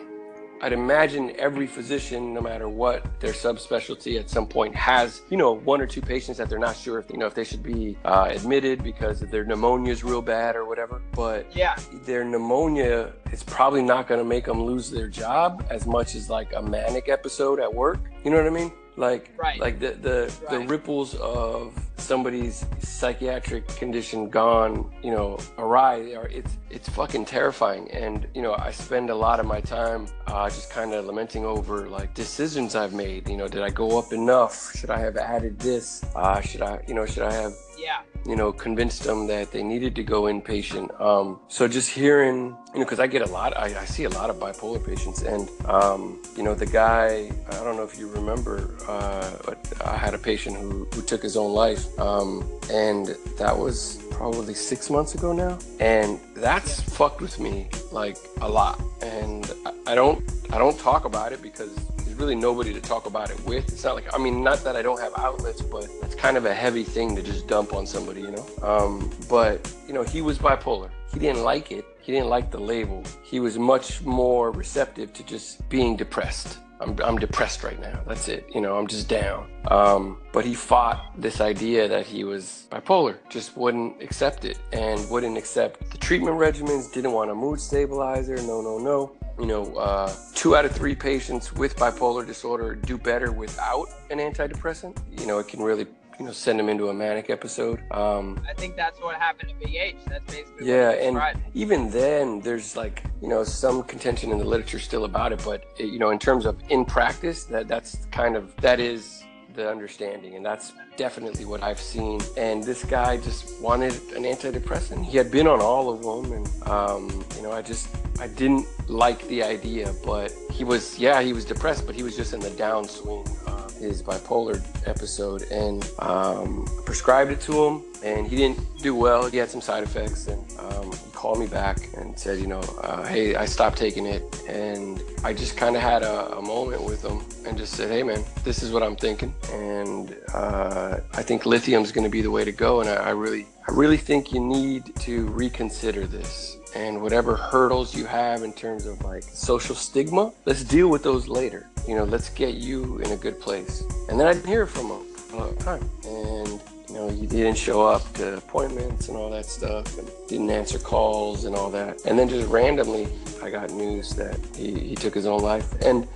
I'd imagine every physician, no matter what their subspecialty, at some point has, you know, one or two patients that they're not sure if you know if they should be uh, admitted because their pneumonia is real bad or whatever. But yeah, their pneumonia is probably not going to make them lose their job as much as like a manic episode at work. You know what I mean? Like right. like the the, right. the ripples of somebody's psychiatric condition gone you know awry are it's it's fucking terrifying and you know i spend a lot of my time uh, just kind of lamenting over like decisions i've made you know did i go up enough should i have added this uh, should i you know should i have yeah. you know, convinced them that they needed to go inpatient. Um, so just hearing, you know, because I get a lot, I, I, see a lot of bipolar patients, and um, you know, the guy, I don't know if you remember, uh, but I had a patient who, who took his own life, um, and that was probably six months ago now, and that's fucked with me like a lot, and I, I don't, I don't talk about it because there's really nobody to talk about it with. It's not like I mean, not that I don't have outlets, but it's kind of a heavy thing to just dump on somebody, you know. Um, but you know, he was bipolar. He didn't like it. He didn't like the label. He was much more receptive to just being depressed. I'm, I'm depressed right now. That's it. You know, I'm just down. Um, but he fought this idea that he was bipolar, just wouldn't accept it and wouldn't accept the treatment regimens, didn't want a mood stabilizer. No, no, no you know, uh, two out of three patients with bipolar disorder do better without an antidepressant. You know, it can really, you know, send them into a manic episode. Um, I think that's what happened to BH. That's basically yeah, and even then, there's like, you know, some contention in the literature still about it, but it, you know, in terms of in practice, that that's kind of that is the understanding, and that's definitely what I've seen. And this guy just wanted an antidepressant. He had been on all of them, and um, you know, I just I didn't like the idea, but he was yeah he was depressed, but he was just in the downswing. Uh, his bipolar episode, and um, prescribed it to him, and he didn't do well. He had some side effects, and um, called me back and said, you know, uh, hey, I stopped taking it, and I just kind of had a, a, moment with him and just said, hey, man, this is what I'm thinking, and uh, I think lithium's going to be the way to go, and I, I really, I really think you need to reconsider this and whatever hurdles you have in terms of like social stigma, let's deal with those later. You know, let's get you in a good place. And then I didn't hear from him a long time. And, you know, he didn't show up to appointments and all that stuff and didn't answer calls and all that. And then just randomly, I got news that he, he took his own life. And,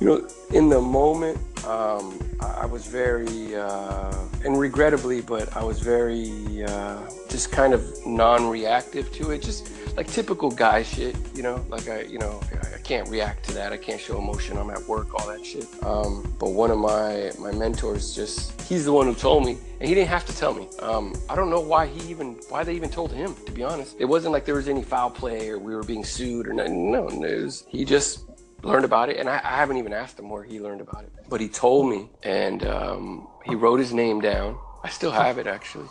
you know, in the moment, um, I was very, uh, and regrettably, but I was very uh, just kind of non-reactive to it. Just like typical guy shit, you know. Like I, you know, I can't react to that. I can't show emotion. I'm at work, all that shit. Um, but one of my my mentors just, he's the one who told me, and he didn't have to tell me. Um, I don't know why he even, why they even told him. To be honest, it wasn't like there was any foul play or we were being sued or nothing. No, it he just learned about it, and I, I, haven't even asked him where he learned about it. But he told me, and um, he wrote his name down. I still have it actually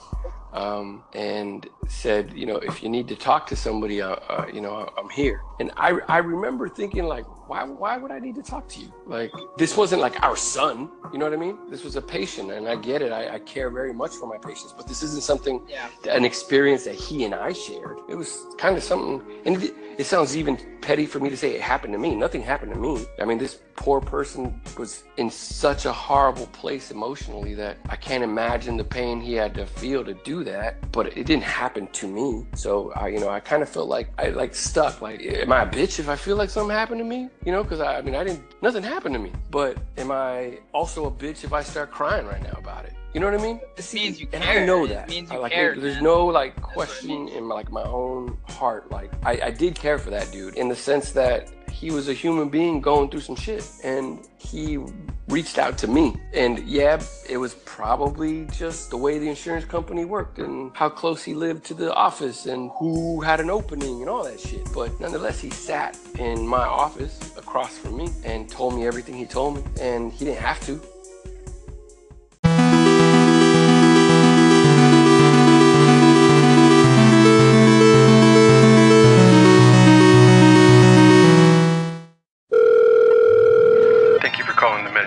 um, and said, you know, if you need to talk to somebody, uh, uh, you know, I'm here. And I, I remember thinking like, why, why would I need to talk to you? Like, this wasn't like our son, you know what I mean? This was a patient, and I get it. I, I care very much for my patients, but this isn't something, yeah. an experience that he and I shared. It was kind of something, and it, it sounds even petty for me to say it happened to me. Nothing happened to me. I mean, this poor person was in such a horrible place emotionally that I can't imagine the pain he had to feel to do that. But it didn't happen to me. So I, you know, I kind of felt like I like stuck. Like, am I a bitch if I feel like something happened to me? You know, because I, I mean, I didn't, nothing happened to me. But am I also a bitch if I start crying right now about it? You know what I mean? It means you and care. I know that. It means I you like, care. There's no like question in my, like my own heart. Like I, I did care for that dude in the sense that he was a human being going through some shit, and he reached out to me. And yeah, it was probably just the way the insurance company worked and how close he lived to the office and who had an opening and all that shit. But nonetheless, he sat in my office across from me and told me everything he told me, and he didn't have to.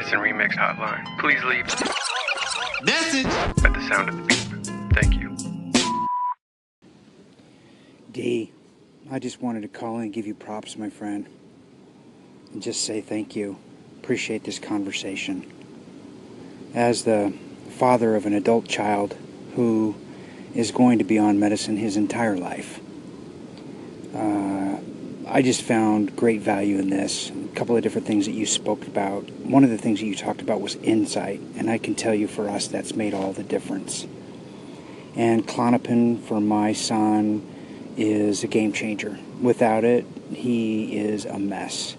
Medicine Remix hotline. Please leave. Message! At the sound of the beep. Thank you. D, I just wanted to call in and give you props, my friend. And just say thank you. Appreciate this conversation. As the father of an adult child who is going to be on medicine his entire life, uh, I just found great value in this. A couple of different things that you spoke about. One of the things that you talked about was insight, and I can tell you for us that's made all the difference. And Klonopin for my son is a game changer. Without it, he is a mess.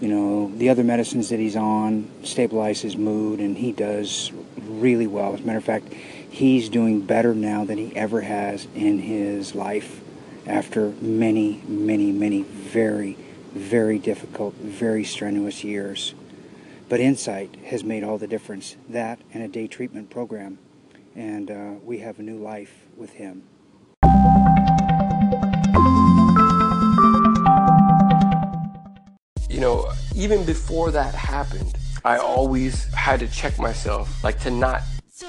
You know, the other medicines that he's on stabilize his mood, and he does really well. As a matter of fact, he's doing better now than he ever has in his life after many, many, many very, very difficult, very strenuous years. But insight has made all the difference. That and a day treatment program. And uh, we have a new life with him. You know, even before that happened, I always had to check myself, like to not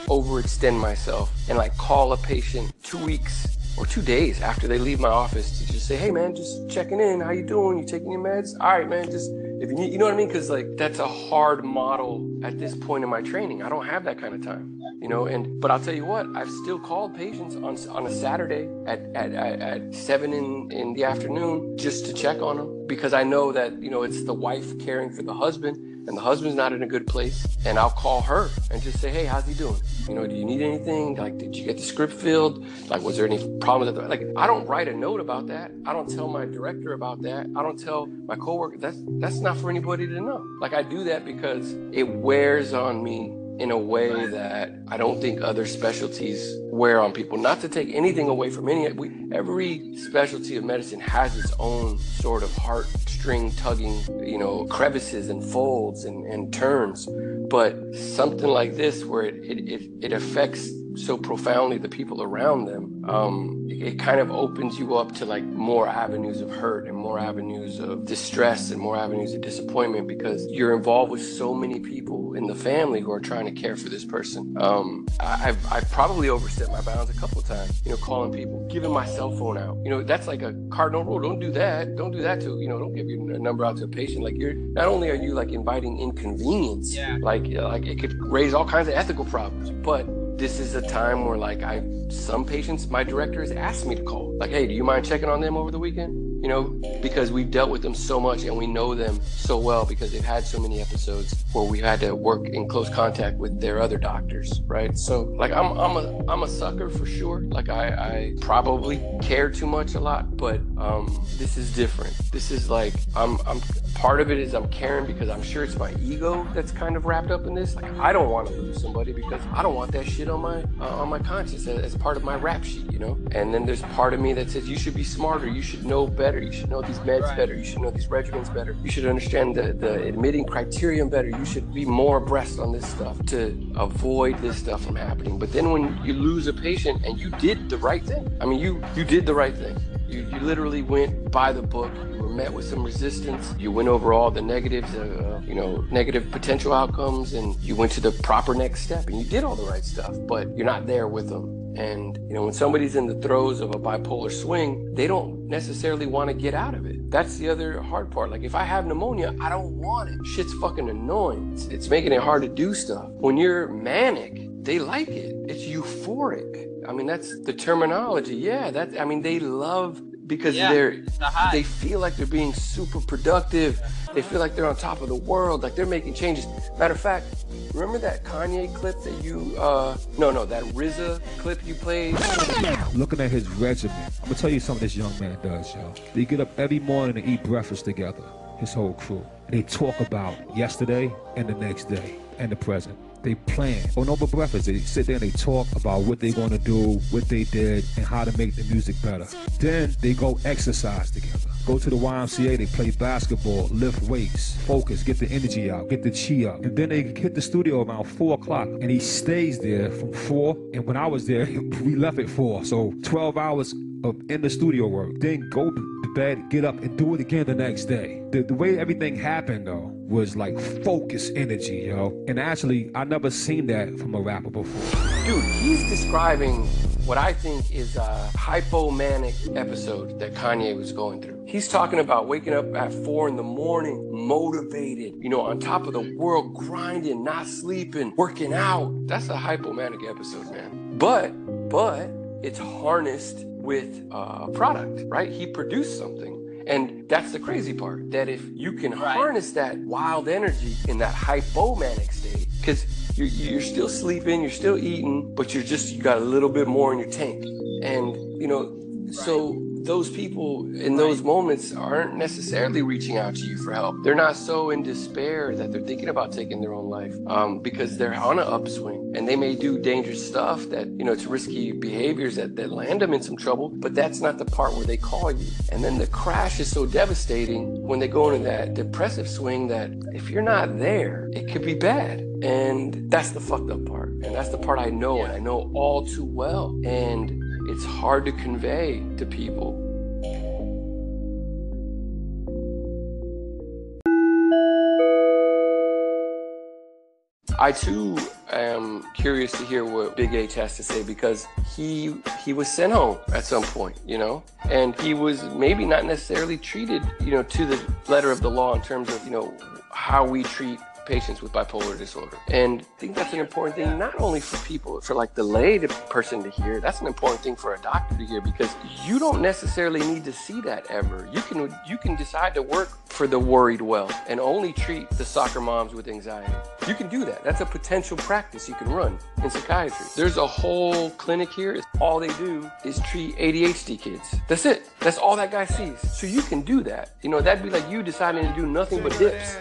overextend myself and like call a patient two weeks or two days after they leave my office to just say, hey man, just checking in. How you doing? You taking your meds? All right, man. Just if you need, you know what I mean? Because like that's a hard model at this point in my training. I don't have that kind of time, you know. And but I'll tell you what, I've still called patients on on a Saturday at at, at, at seven in in the afternoon just to check on them because I know that you know it's the wife caring for the husband and the husband's not in a good place, and I'll call her and just say, hey, how's he doing? You know, do you need anything? Like, did you get the script filled? Like, was there any problems? Like, I don't write a note about that. I don't tell my director about that. I don't tell my coworker. That's that's not for anybody to know. Like, I do that because it wears on me in a way that I don't think other specialties wear on people. Not to take anything away from any, we, every specialty of medicine has its own sort of heartstring tugging, you know, crevices and folds and, and turns. But something like this, where it, it, it, it affects so profoundly the people around them, um, it, it kind of opens you up to like more avenues of hurt and more avenues of distress and more avenues of disappointment because you're involved with so many people in the family who are trying to care for this person. Um, I, I've, I've probably overstepped my bounds a couple of times, you know, calling people, giving my cell phone out. You know, that's like a cardinal rule. Don't do that. Don't do that to, you know, don't give your number out to a patient. Like you're, not only are you like inviting inconvenience, Yeah. like, like it could raise all kinds of ethical problems, but this is a time where like I some patients my director has asked me to call. Like, hey, do you mind checking on them over the weekend? You know, because we've dealt with them so much and we know them so well because they've had so many episodes where we've had to work in close contact with their other doctors, right? So like I'm I'm a I'm a sucker for sure. Like I, I probably care too much a lot, but um this is different. This is like I'm I'm part of it is I'm caring because I'm sure it's my ego that's kind of wrapped up in this. Like I don't want to lose somebody because I don't want that shit on my uh, on my conscience as, as part of my rap sheet, you know. And then there's part of me that says you should be smarter, you should know better, you should know these meds better, you should know these regimens better, you should understand the the admitting criterion better, you should be more abreast on this stuff to avoid this stuff from happening. But then when you lose a patient and you did the right thing, I mean you you did the right thing. You, you literally went by the book. You were met with some resistance. You went over all the negatives, uh, you know, negative potential outcomes, and you went to the proper next step. And you did all the right stuff, but you're not there with them. And you know, when somebody's in the throes of a bipolar swing, they don't necessarily want to get out of it. That's the other hard part. Like if I have pneumonia, I don't want it. Shit's fucking annoying. It's, it's making it hard to do stuff. When you're manic, they like it. It's euphoric. I mean, that's the terminology. Yeah, that I mean, they love because Yeah, they're the they feel like they're being super productive. They feel like they're on top of the world, like they're making changes. Matter of fact, remember that Kanye clip that you uh no no that RZA clip you played? Looking at his regimen, I'm gonna tell you something this young man does, yo. They get up every morning and eat breakfast together, his whole crew. They talk about yesterday and the next day and the present. They plan. On over breakfast, they sit there and they talk about what they're gonna do, what they did, and how to make the music better. Then they go exercise together. Go to the YMCA, they play basketball, lift weights, focus, get the energy out, get the chi up. And then they hit the studio around four o'clock and he stays there from four. And when I was there, we left at four. So 12 hours of in the studio work. Then go to bed, get up, and do it again the next day. The, the way everything happened though was like focus energy, yo. And actually, I never seen that from a rapper before. Dude, he's describing what I think is a hypomanic episode that Kanye was going through. He's talking about waking up at four in the morning, motivated, you know, on top of the world, grinding, not sleeping, working out. That's a hypomanic episode, man. But, but it's harnessed with a product, right? He produced something. And that's the crazy part that if you can harness that wild energy in that hypomanic state, because you're, you're still sleeping, you're still eating, but you're just, you got a little bit more in your tank. And, you know, so those people in those moments aren't necessarily reaching out to you for help. They're not so in despair that they're thinking about taking their own life um, because they're on an upswing and they may do dangerous stuff that, you know, it's risky behaviors that, that land them in some trouble, but that's not the part where they call you. And then the crash is so devastating when they go into that depressive swing that if you're not there, it could be bad. And that's the fucked up part. And that's the part I know and I know all too well. And it's hard to convey to people. I too am curious to hear what Big H has to say because he he was sent home at some point, you know, and he was maybe not necessarily treated, you know, to the letter of the law in terms of you know how we treat patients with bipolar disorder. And I think that's an important thing, not only for people, for like the lay person to hear, that's an important thing for a doctor to hear because you don't necessarily need to see that ever. You can you can decide to work for the worried well and only treat the soccer moms with anxiety. You can do that. That's a potential practice you can run in psychiatry. There's a whole clinic here. All they do is treat ADHD kids. That's it. That's all that guy sees. So you can do that. You know, that'd be like you deciding to do nothing but dips.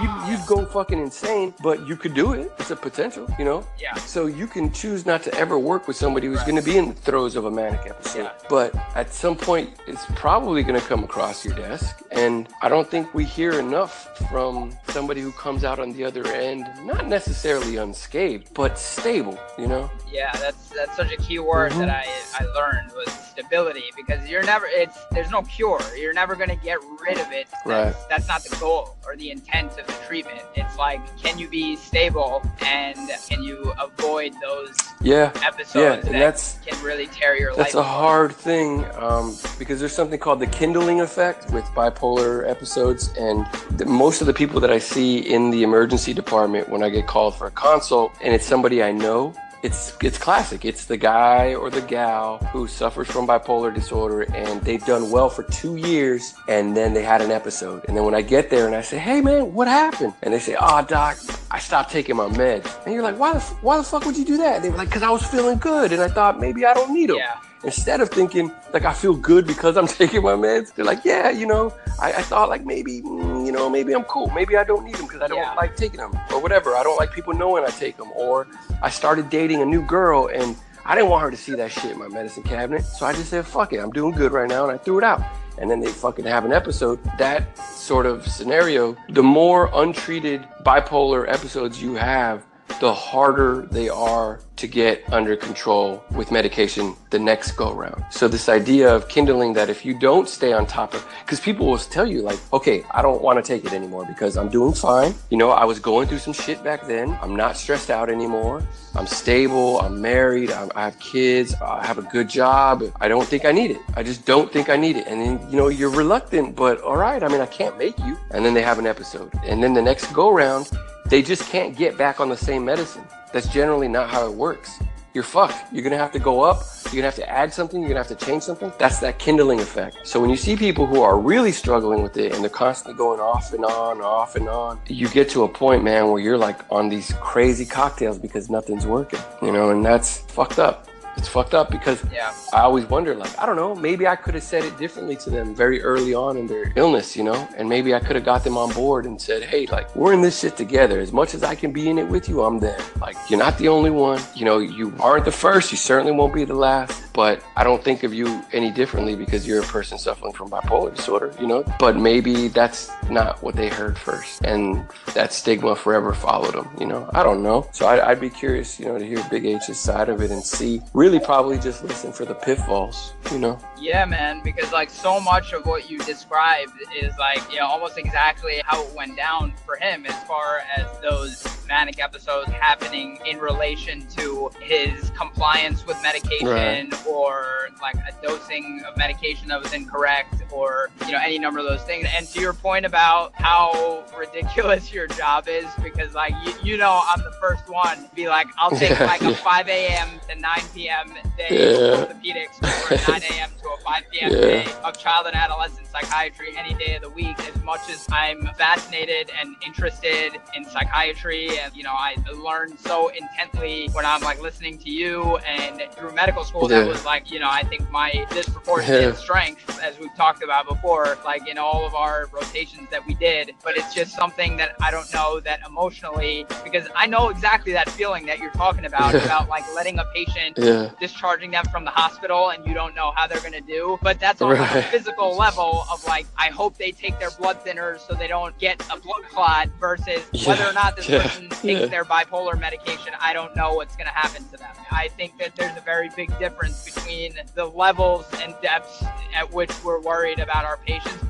you'd, you'd go fucking insane, but you could do it. It's a potential, you know? Yeah. So you can choose not to ever work with somebody who's going to be in the throes of a manic episode. Yeah. But at some point, it's probably going to come across your desk. And I don't think we hear enough from somebody who comes out on the other end, not necessarily unscathed, but stable, you know? Yeah, that's that's such a key word that mm-hmm. I I learned was stability because you're never it's there's no cure. You're never gonna get rid of it. Right. That's, that's not the goal or the intent of the treatment. It's like can you be stable and can you avoid those Yeah. episodes yeah, that that's can really tear your That's life a apart? hard thing um, because there's something called the kindling effect with bipolar episodes, and the, most of the people that I see in the emergency department when I get called for a consult, and it's somebody I know. It's it's classic. It's the guy or the gal who suffers from bipolar disorder, and they've done well for two years, and then they had an episode. And then when I get there and I say, "Hey man, what happened?" and they say, "Oh doc, I stopped taking my meds." And you're like, "Why the why the fuck would you do that?" They were like, "Cause I was feeling good, and I thought maybe I don't need them." Yeah. Instead of thinking like I feel good because I'm taking my meds, they're like, "Yeah, you know, I, I thought like maybe, mm, you know, maybe I'm cool. Maybe I don't need them because I don't like taking them or whatever. I don't like people knowing I take them." Or I started dating a new girl and I didn't want her to see that shit in my medicine cabinet, so I just said, "Fuck it, I'm doing good right now," and I threw it out. And then they fucking have an episode. That sort of scenario, the more untreated bipolar episodes you have, the harder they are to get under control with medication the next go round. So this idea of kindling that if you don't stay on top of, because people will tell you like, okay, I don't want to take it anymore because I'm doing fine. You know, I was going through some shit back then. I'm not stressed out anymore. I'm stable. I'm married. I'm, I have kids. I have a good job. I don't think I need it. I just don't think I need it. And then, you know, you're reluctant, but all right. I mean, I can't make you. And then they have an episode. And then the next go round, they just can't get back on the same medicine. That's generally not how it works. You're fucked. You're gonna have to go up. You're gonna have to add something. You're gonna have to change something. That's that kindling effect. So when you see people who are really struggling with it and they're constantly going off and on, off and on, you get to a point, man, where you're like on these crazy cocktails because nothing's working. You know, and that's fucked up. It's fucked up because Yeah. I always wonder, like, I don't know, maybe I could have said it differently to them very early on in their illness, you know, and maybe I could have got them on board and said, hey, like, we're in this shit together. As much as I can be in it with you, I'm there. Like, you're not the only one. You know, you aren't the first. You certainly won't be the last. But I don't think of you any differently because you're a person suffering from bipolar disorder, you know. But maybe that's not what they heard first, and that stigma forever followed them, you know. I don't know. So I, I'd be curious, you know, to hear Big H's side of it and see. Really, probably just listen for the pitfalls, you know. Yeah, man, because like so much of what you described is like, you know, almost exactly how it went down for him as far as those manic episodes happening in relation to his compliance with medication Right. or like a dosing of medication that was incorrect or, you know, any number of those things. And to your point about how ridiculous your job is, because like, you, you know, I'm the first one to be like, I'll take like a 5 a.m. to 9 p.m. day Yeah. orthopedics or a 9 a.m. to a 5 p.m. Yeah. day of child and adolescent psychiatry any day of the week. As much as I'm fascinated and interested in psychiatry, and you know, I learned so intently when I'm like listening to you and through medical school. That was like, you know, I think my disproportionate Yeah. strength, as we've talked about before, like in all of our rotations that we did. But it's just something that I don't know that emotionally, because I know exactly that feeling that you're talking about, about like letting a patient Yeah. Discharging them from the hospital and you don't know how they're gonna do. But that's on like, a physical level of like, I hope they take their blood thinners so they don't get a blood clot versus Yeah. whether or not this Yeah. person takes their bipolar medication. I don't know what's gonna happen to them. I think that there's a very big difference between the levels and depths at which we're worried about our patients.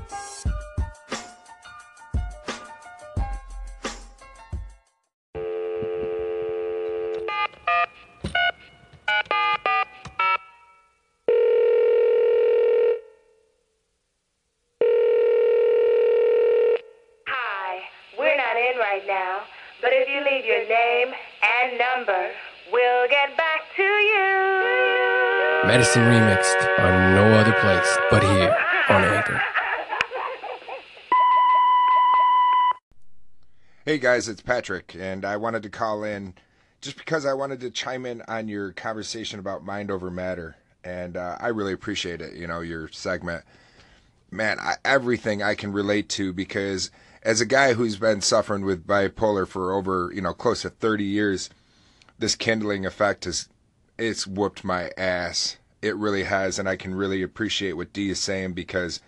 Medicine Remixed on no other place but here on Anchor. Hey guys, it's Patrick, and I wanted to call in just because I wanted to chime in on your conversation about mind over matter, and uh, I really appreciate it. You know, your segment, man, I, everything I can relate to because as a guy who's been suffering with bipolar for over, you know, close to 30 years, this kindling effect has it's whooped my ass. It really has, and I can really appreciate what D is saying because,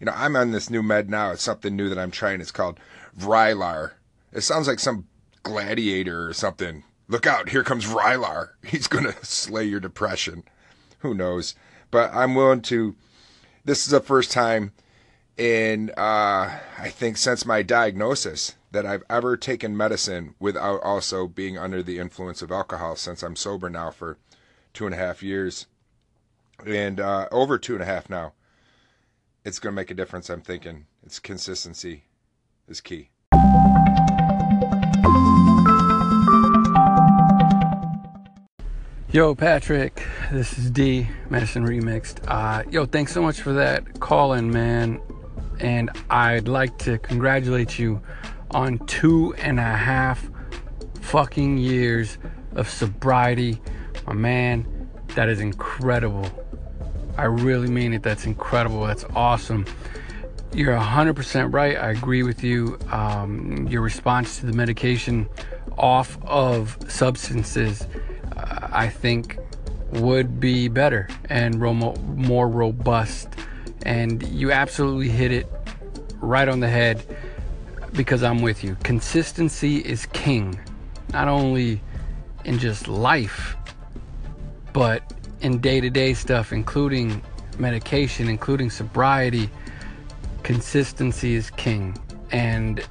you know, I'm on this new med now. It's something new that I'm trying. It's called Vraylar. It sounds like some gladiator or something. Look out, here comes Vraylar. He's gonna slay your depression. Who knows? But I'm willing to this is the first time in uh, I think since my diagnosis that I've ever taken medicine without also being under the influence of alcohol since I'm sober now for two and a half years. And uh, over two and a half now. It's going to make a difference, I'm thinking. It's consistency is key. Yo, Patrick, this is D, Medicine Remixed. Uh, yo, thanks so much for that call in, man. And I'd like to congratulate you on two and a half fucking years of sobriety. My man, that is incredible. I really mean it. That's incredible. That's awesome. You're 100% right. I agree with you. Um, your response to the medication off of substances I think would be better and more robust. And you absolutely hit it right on the head because I'm with you. Consistency is king, not only in just life, but in day to day stuff, including medication, including sobriety. Consistency is king. And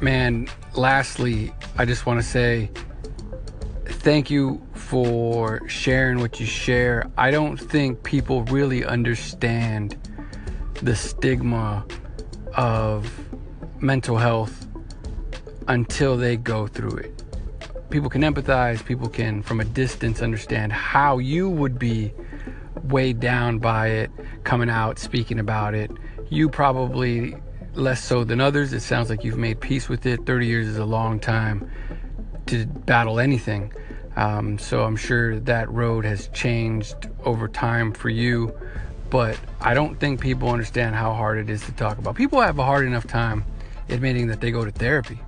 man, lastly, I just want to say thank you for sharing what you share. I don't think people really understand the stigma of mental health until they go through it. People can empathize, people can, from a distance, understand how you would be weighed down by it, coming out, speaking about it. You probably less so than others. It sounds like you've made peace with it. 30 years is a long time to battle anything. Um, so I'm sure that road has changed over time for you. But I don't think people understand how hard it is to talk about. People have a hard enough time admitting that they go to therapy,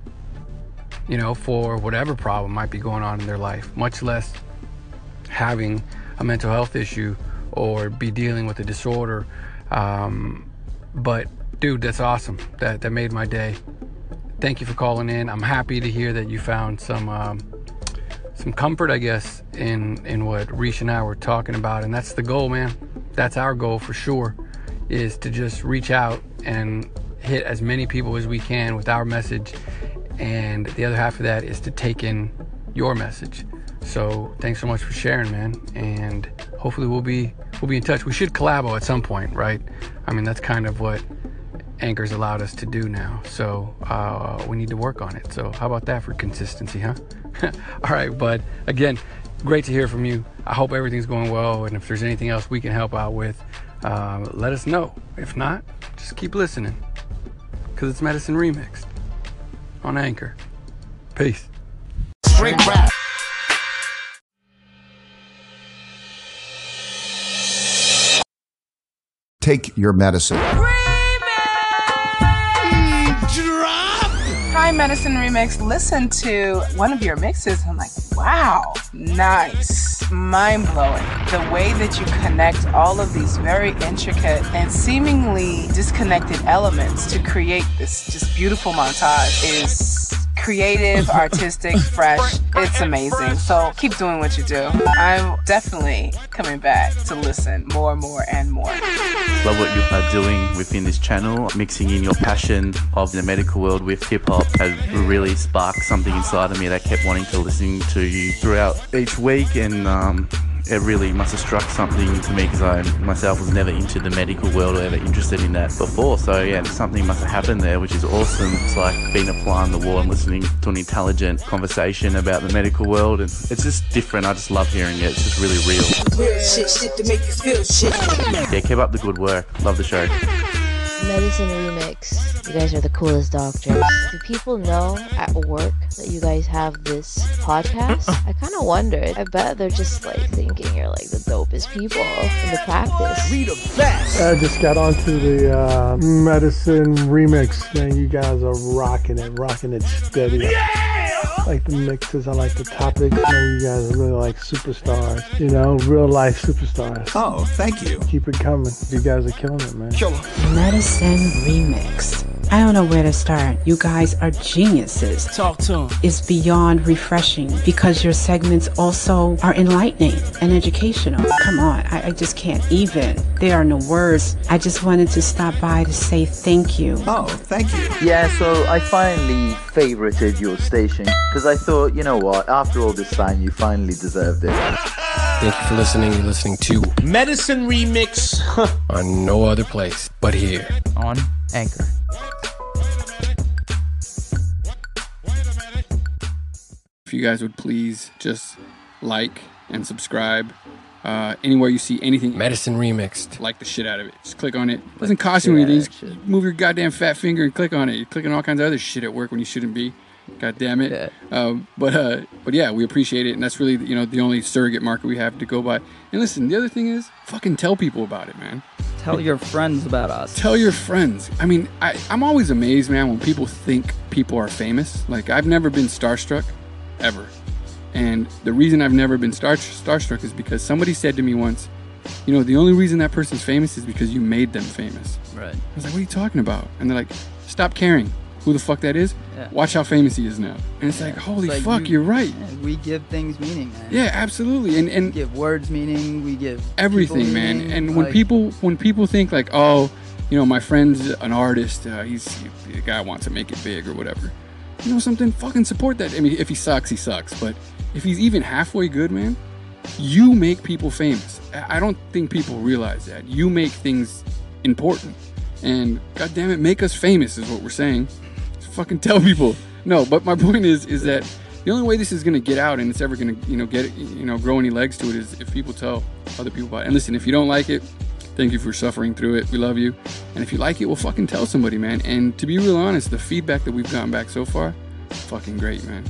you know, for whatever problem might be going on in their life, much less having a mental health issue or be dealing with a disorder. Um, but dude, that's awesome. That that made my day thank you for calling in. I'm happy to hear that you found some um, some comfort, I guess, in in what Rish and I were talking about, and that's the goal, man. That's our goal for sure, is to just reach out and hit as many people as we can with our message, and the other half of that is to take in your message. So thanks so much for sharing, man, and hopefully we'll be we'll be in touch. We should collabo at some point, right? I mean, that's kind of what Anchor's allowed us to do now. So uh, we need to work on it. So how about that for consistency, huh? All right, bud. Again, great to hear from you. I hope everything's going well. And if there's anything else we can help out with, uh, let us know. If not, just keep listening because it's Medicine Remixed on Anchor. Peace. Straight rap. Take your medicine. Hi, Medicine Remix. Listen to one of your mixes. I'm like, wow, nice, mind blowing. The way that you connect all of these very intricate and seemingly disconnected elements to create this just beautiful montage is creative, artistic, fresh. It's amazing. So keep doing what you do. I'm definitely coming back to listen more, and more, and more. Love what you are doing within this channel. Mixing in your passion of the medical world with hip hop has really sparked something inside of me that kept wanting to listen to you throughout each week and um, it really must have struck something to me because I myself was never into the medical world or ever interested in that before. So yeah, something must have happened there, which is awesome. It's like being a fly on the wall and listening to an intelligent conversation about the medical world, and it's just different. I just love hearing it. It's just really real. Real shit, shit to make you feel shit. Yeah, keep up the good work. Love the show. Medicine Remix. You guys are the coolest doctors. Do people know at work that you guys have this podcast? I kind of wondered. I bet they're just like thinking you're like the dopest people in the practice. Read the best. I just got onto the uh, medicine remix. Man, you guys are rocking it, rocking it steady. Yeah! Like the mixes, I like the topics. Man, you guys are really like superstars, you know, real life superstars. Oh, thank you. Keep it coming. You guys are killing it, man. Killer. Medicine Remixed. I don't know where to start. You guys are geniuses. Talk to them. It's beyond refreshing because your segments also are enlightening and educational. Come on, I, I just can't even. There are no words. I just wanted to stop by to say thank you. Oh, thank you. Yeah, so I finally favorited your station because I thought, you know what, after all this time, you finally deserved it. Thank you for listening. You're listening to Medicine Remix on no other place but here on Anchor. If you guys would please just like and subscribe. Uh, anywhere you see anything Medicine Remixed, like the shit out of it. Just click on it. It doesn't cost you anything. Move your goddamn fat finger and click on it. You're clicking all kinds of other shit at work when you shouldn't be. God damn it. Um, but uh, but yeah, we appreciate it, and that's really you know the only surrogate market we have to go by. And listen, the other thing is, fucking tell people about it, man. Tell your friends about us. Tell your friends. I mean, I, I'm always amazed, man, when people think people are famous. Like I've never been starstruck, ever. And the reason I've never been star starstruck is because somebody said to me once, you know, the only reason that person's famous is because you made them famous. Right. I was like, what are you talking about? And they're like, stop caring who the fuck that is. Yeah. Watch how famous he is now. And it's like, holy It's like fuck, you- are right. yeah, we give things meaning, man. Yeah, absolutely. And and we give words meaning. We give everything, man. meaning, And when like- people when people think like, oh, you know, my friend's an artist, uh, he's the guy wants to make it big or whatever. You know something? Fucking support that. I mean, if he sucks, he sucks. But if he's even halfway good, man, you make people famous. I I don't think people realize that. You make things important. And god damn it, make us famous is what we're saying. Fucking tell people. No, but my point is is that the only way this is gonna get out and it's ever gonna, you know, get you know, grow any legs to it is if people tell other people about it. And listen, if you don't like it, thank you for suffering through it. We love you. And if you like it, well fucking tell somebody, man. And to be real honest, the feedback that we've gotten back so far, fucking great, man.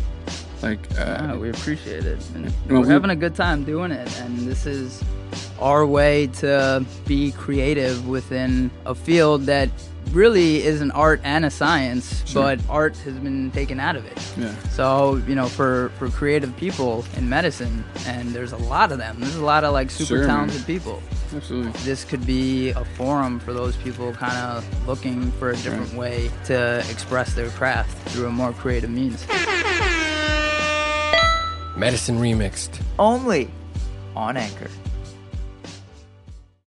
Like uh, we appreciate it. And Well, we're having a good time doing it, and this is our way to be creative within a field that really is an art and a science, Sure. but art has been taken out of it. Yeah. So you know, for for creative people in medicine, and there's a lot of them. There's a lot of like super Sure, man. talented people. Absolutely. This could be a forum for those people kind of looking for a different way to express their craft through a more creative means. Medicine Remixed. Only on Anchor.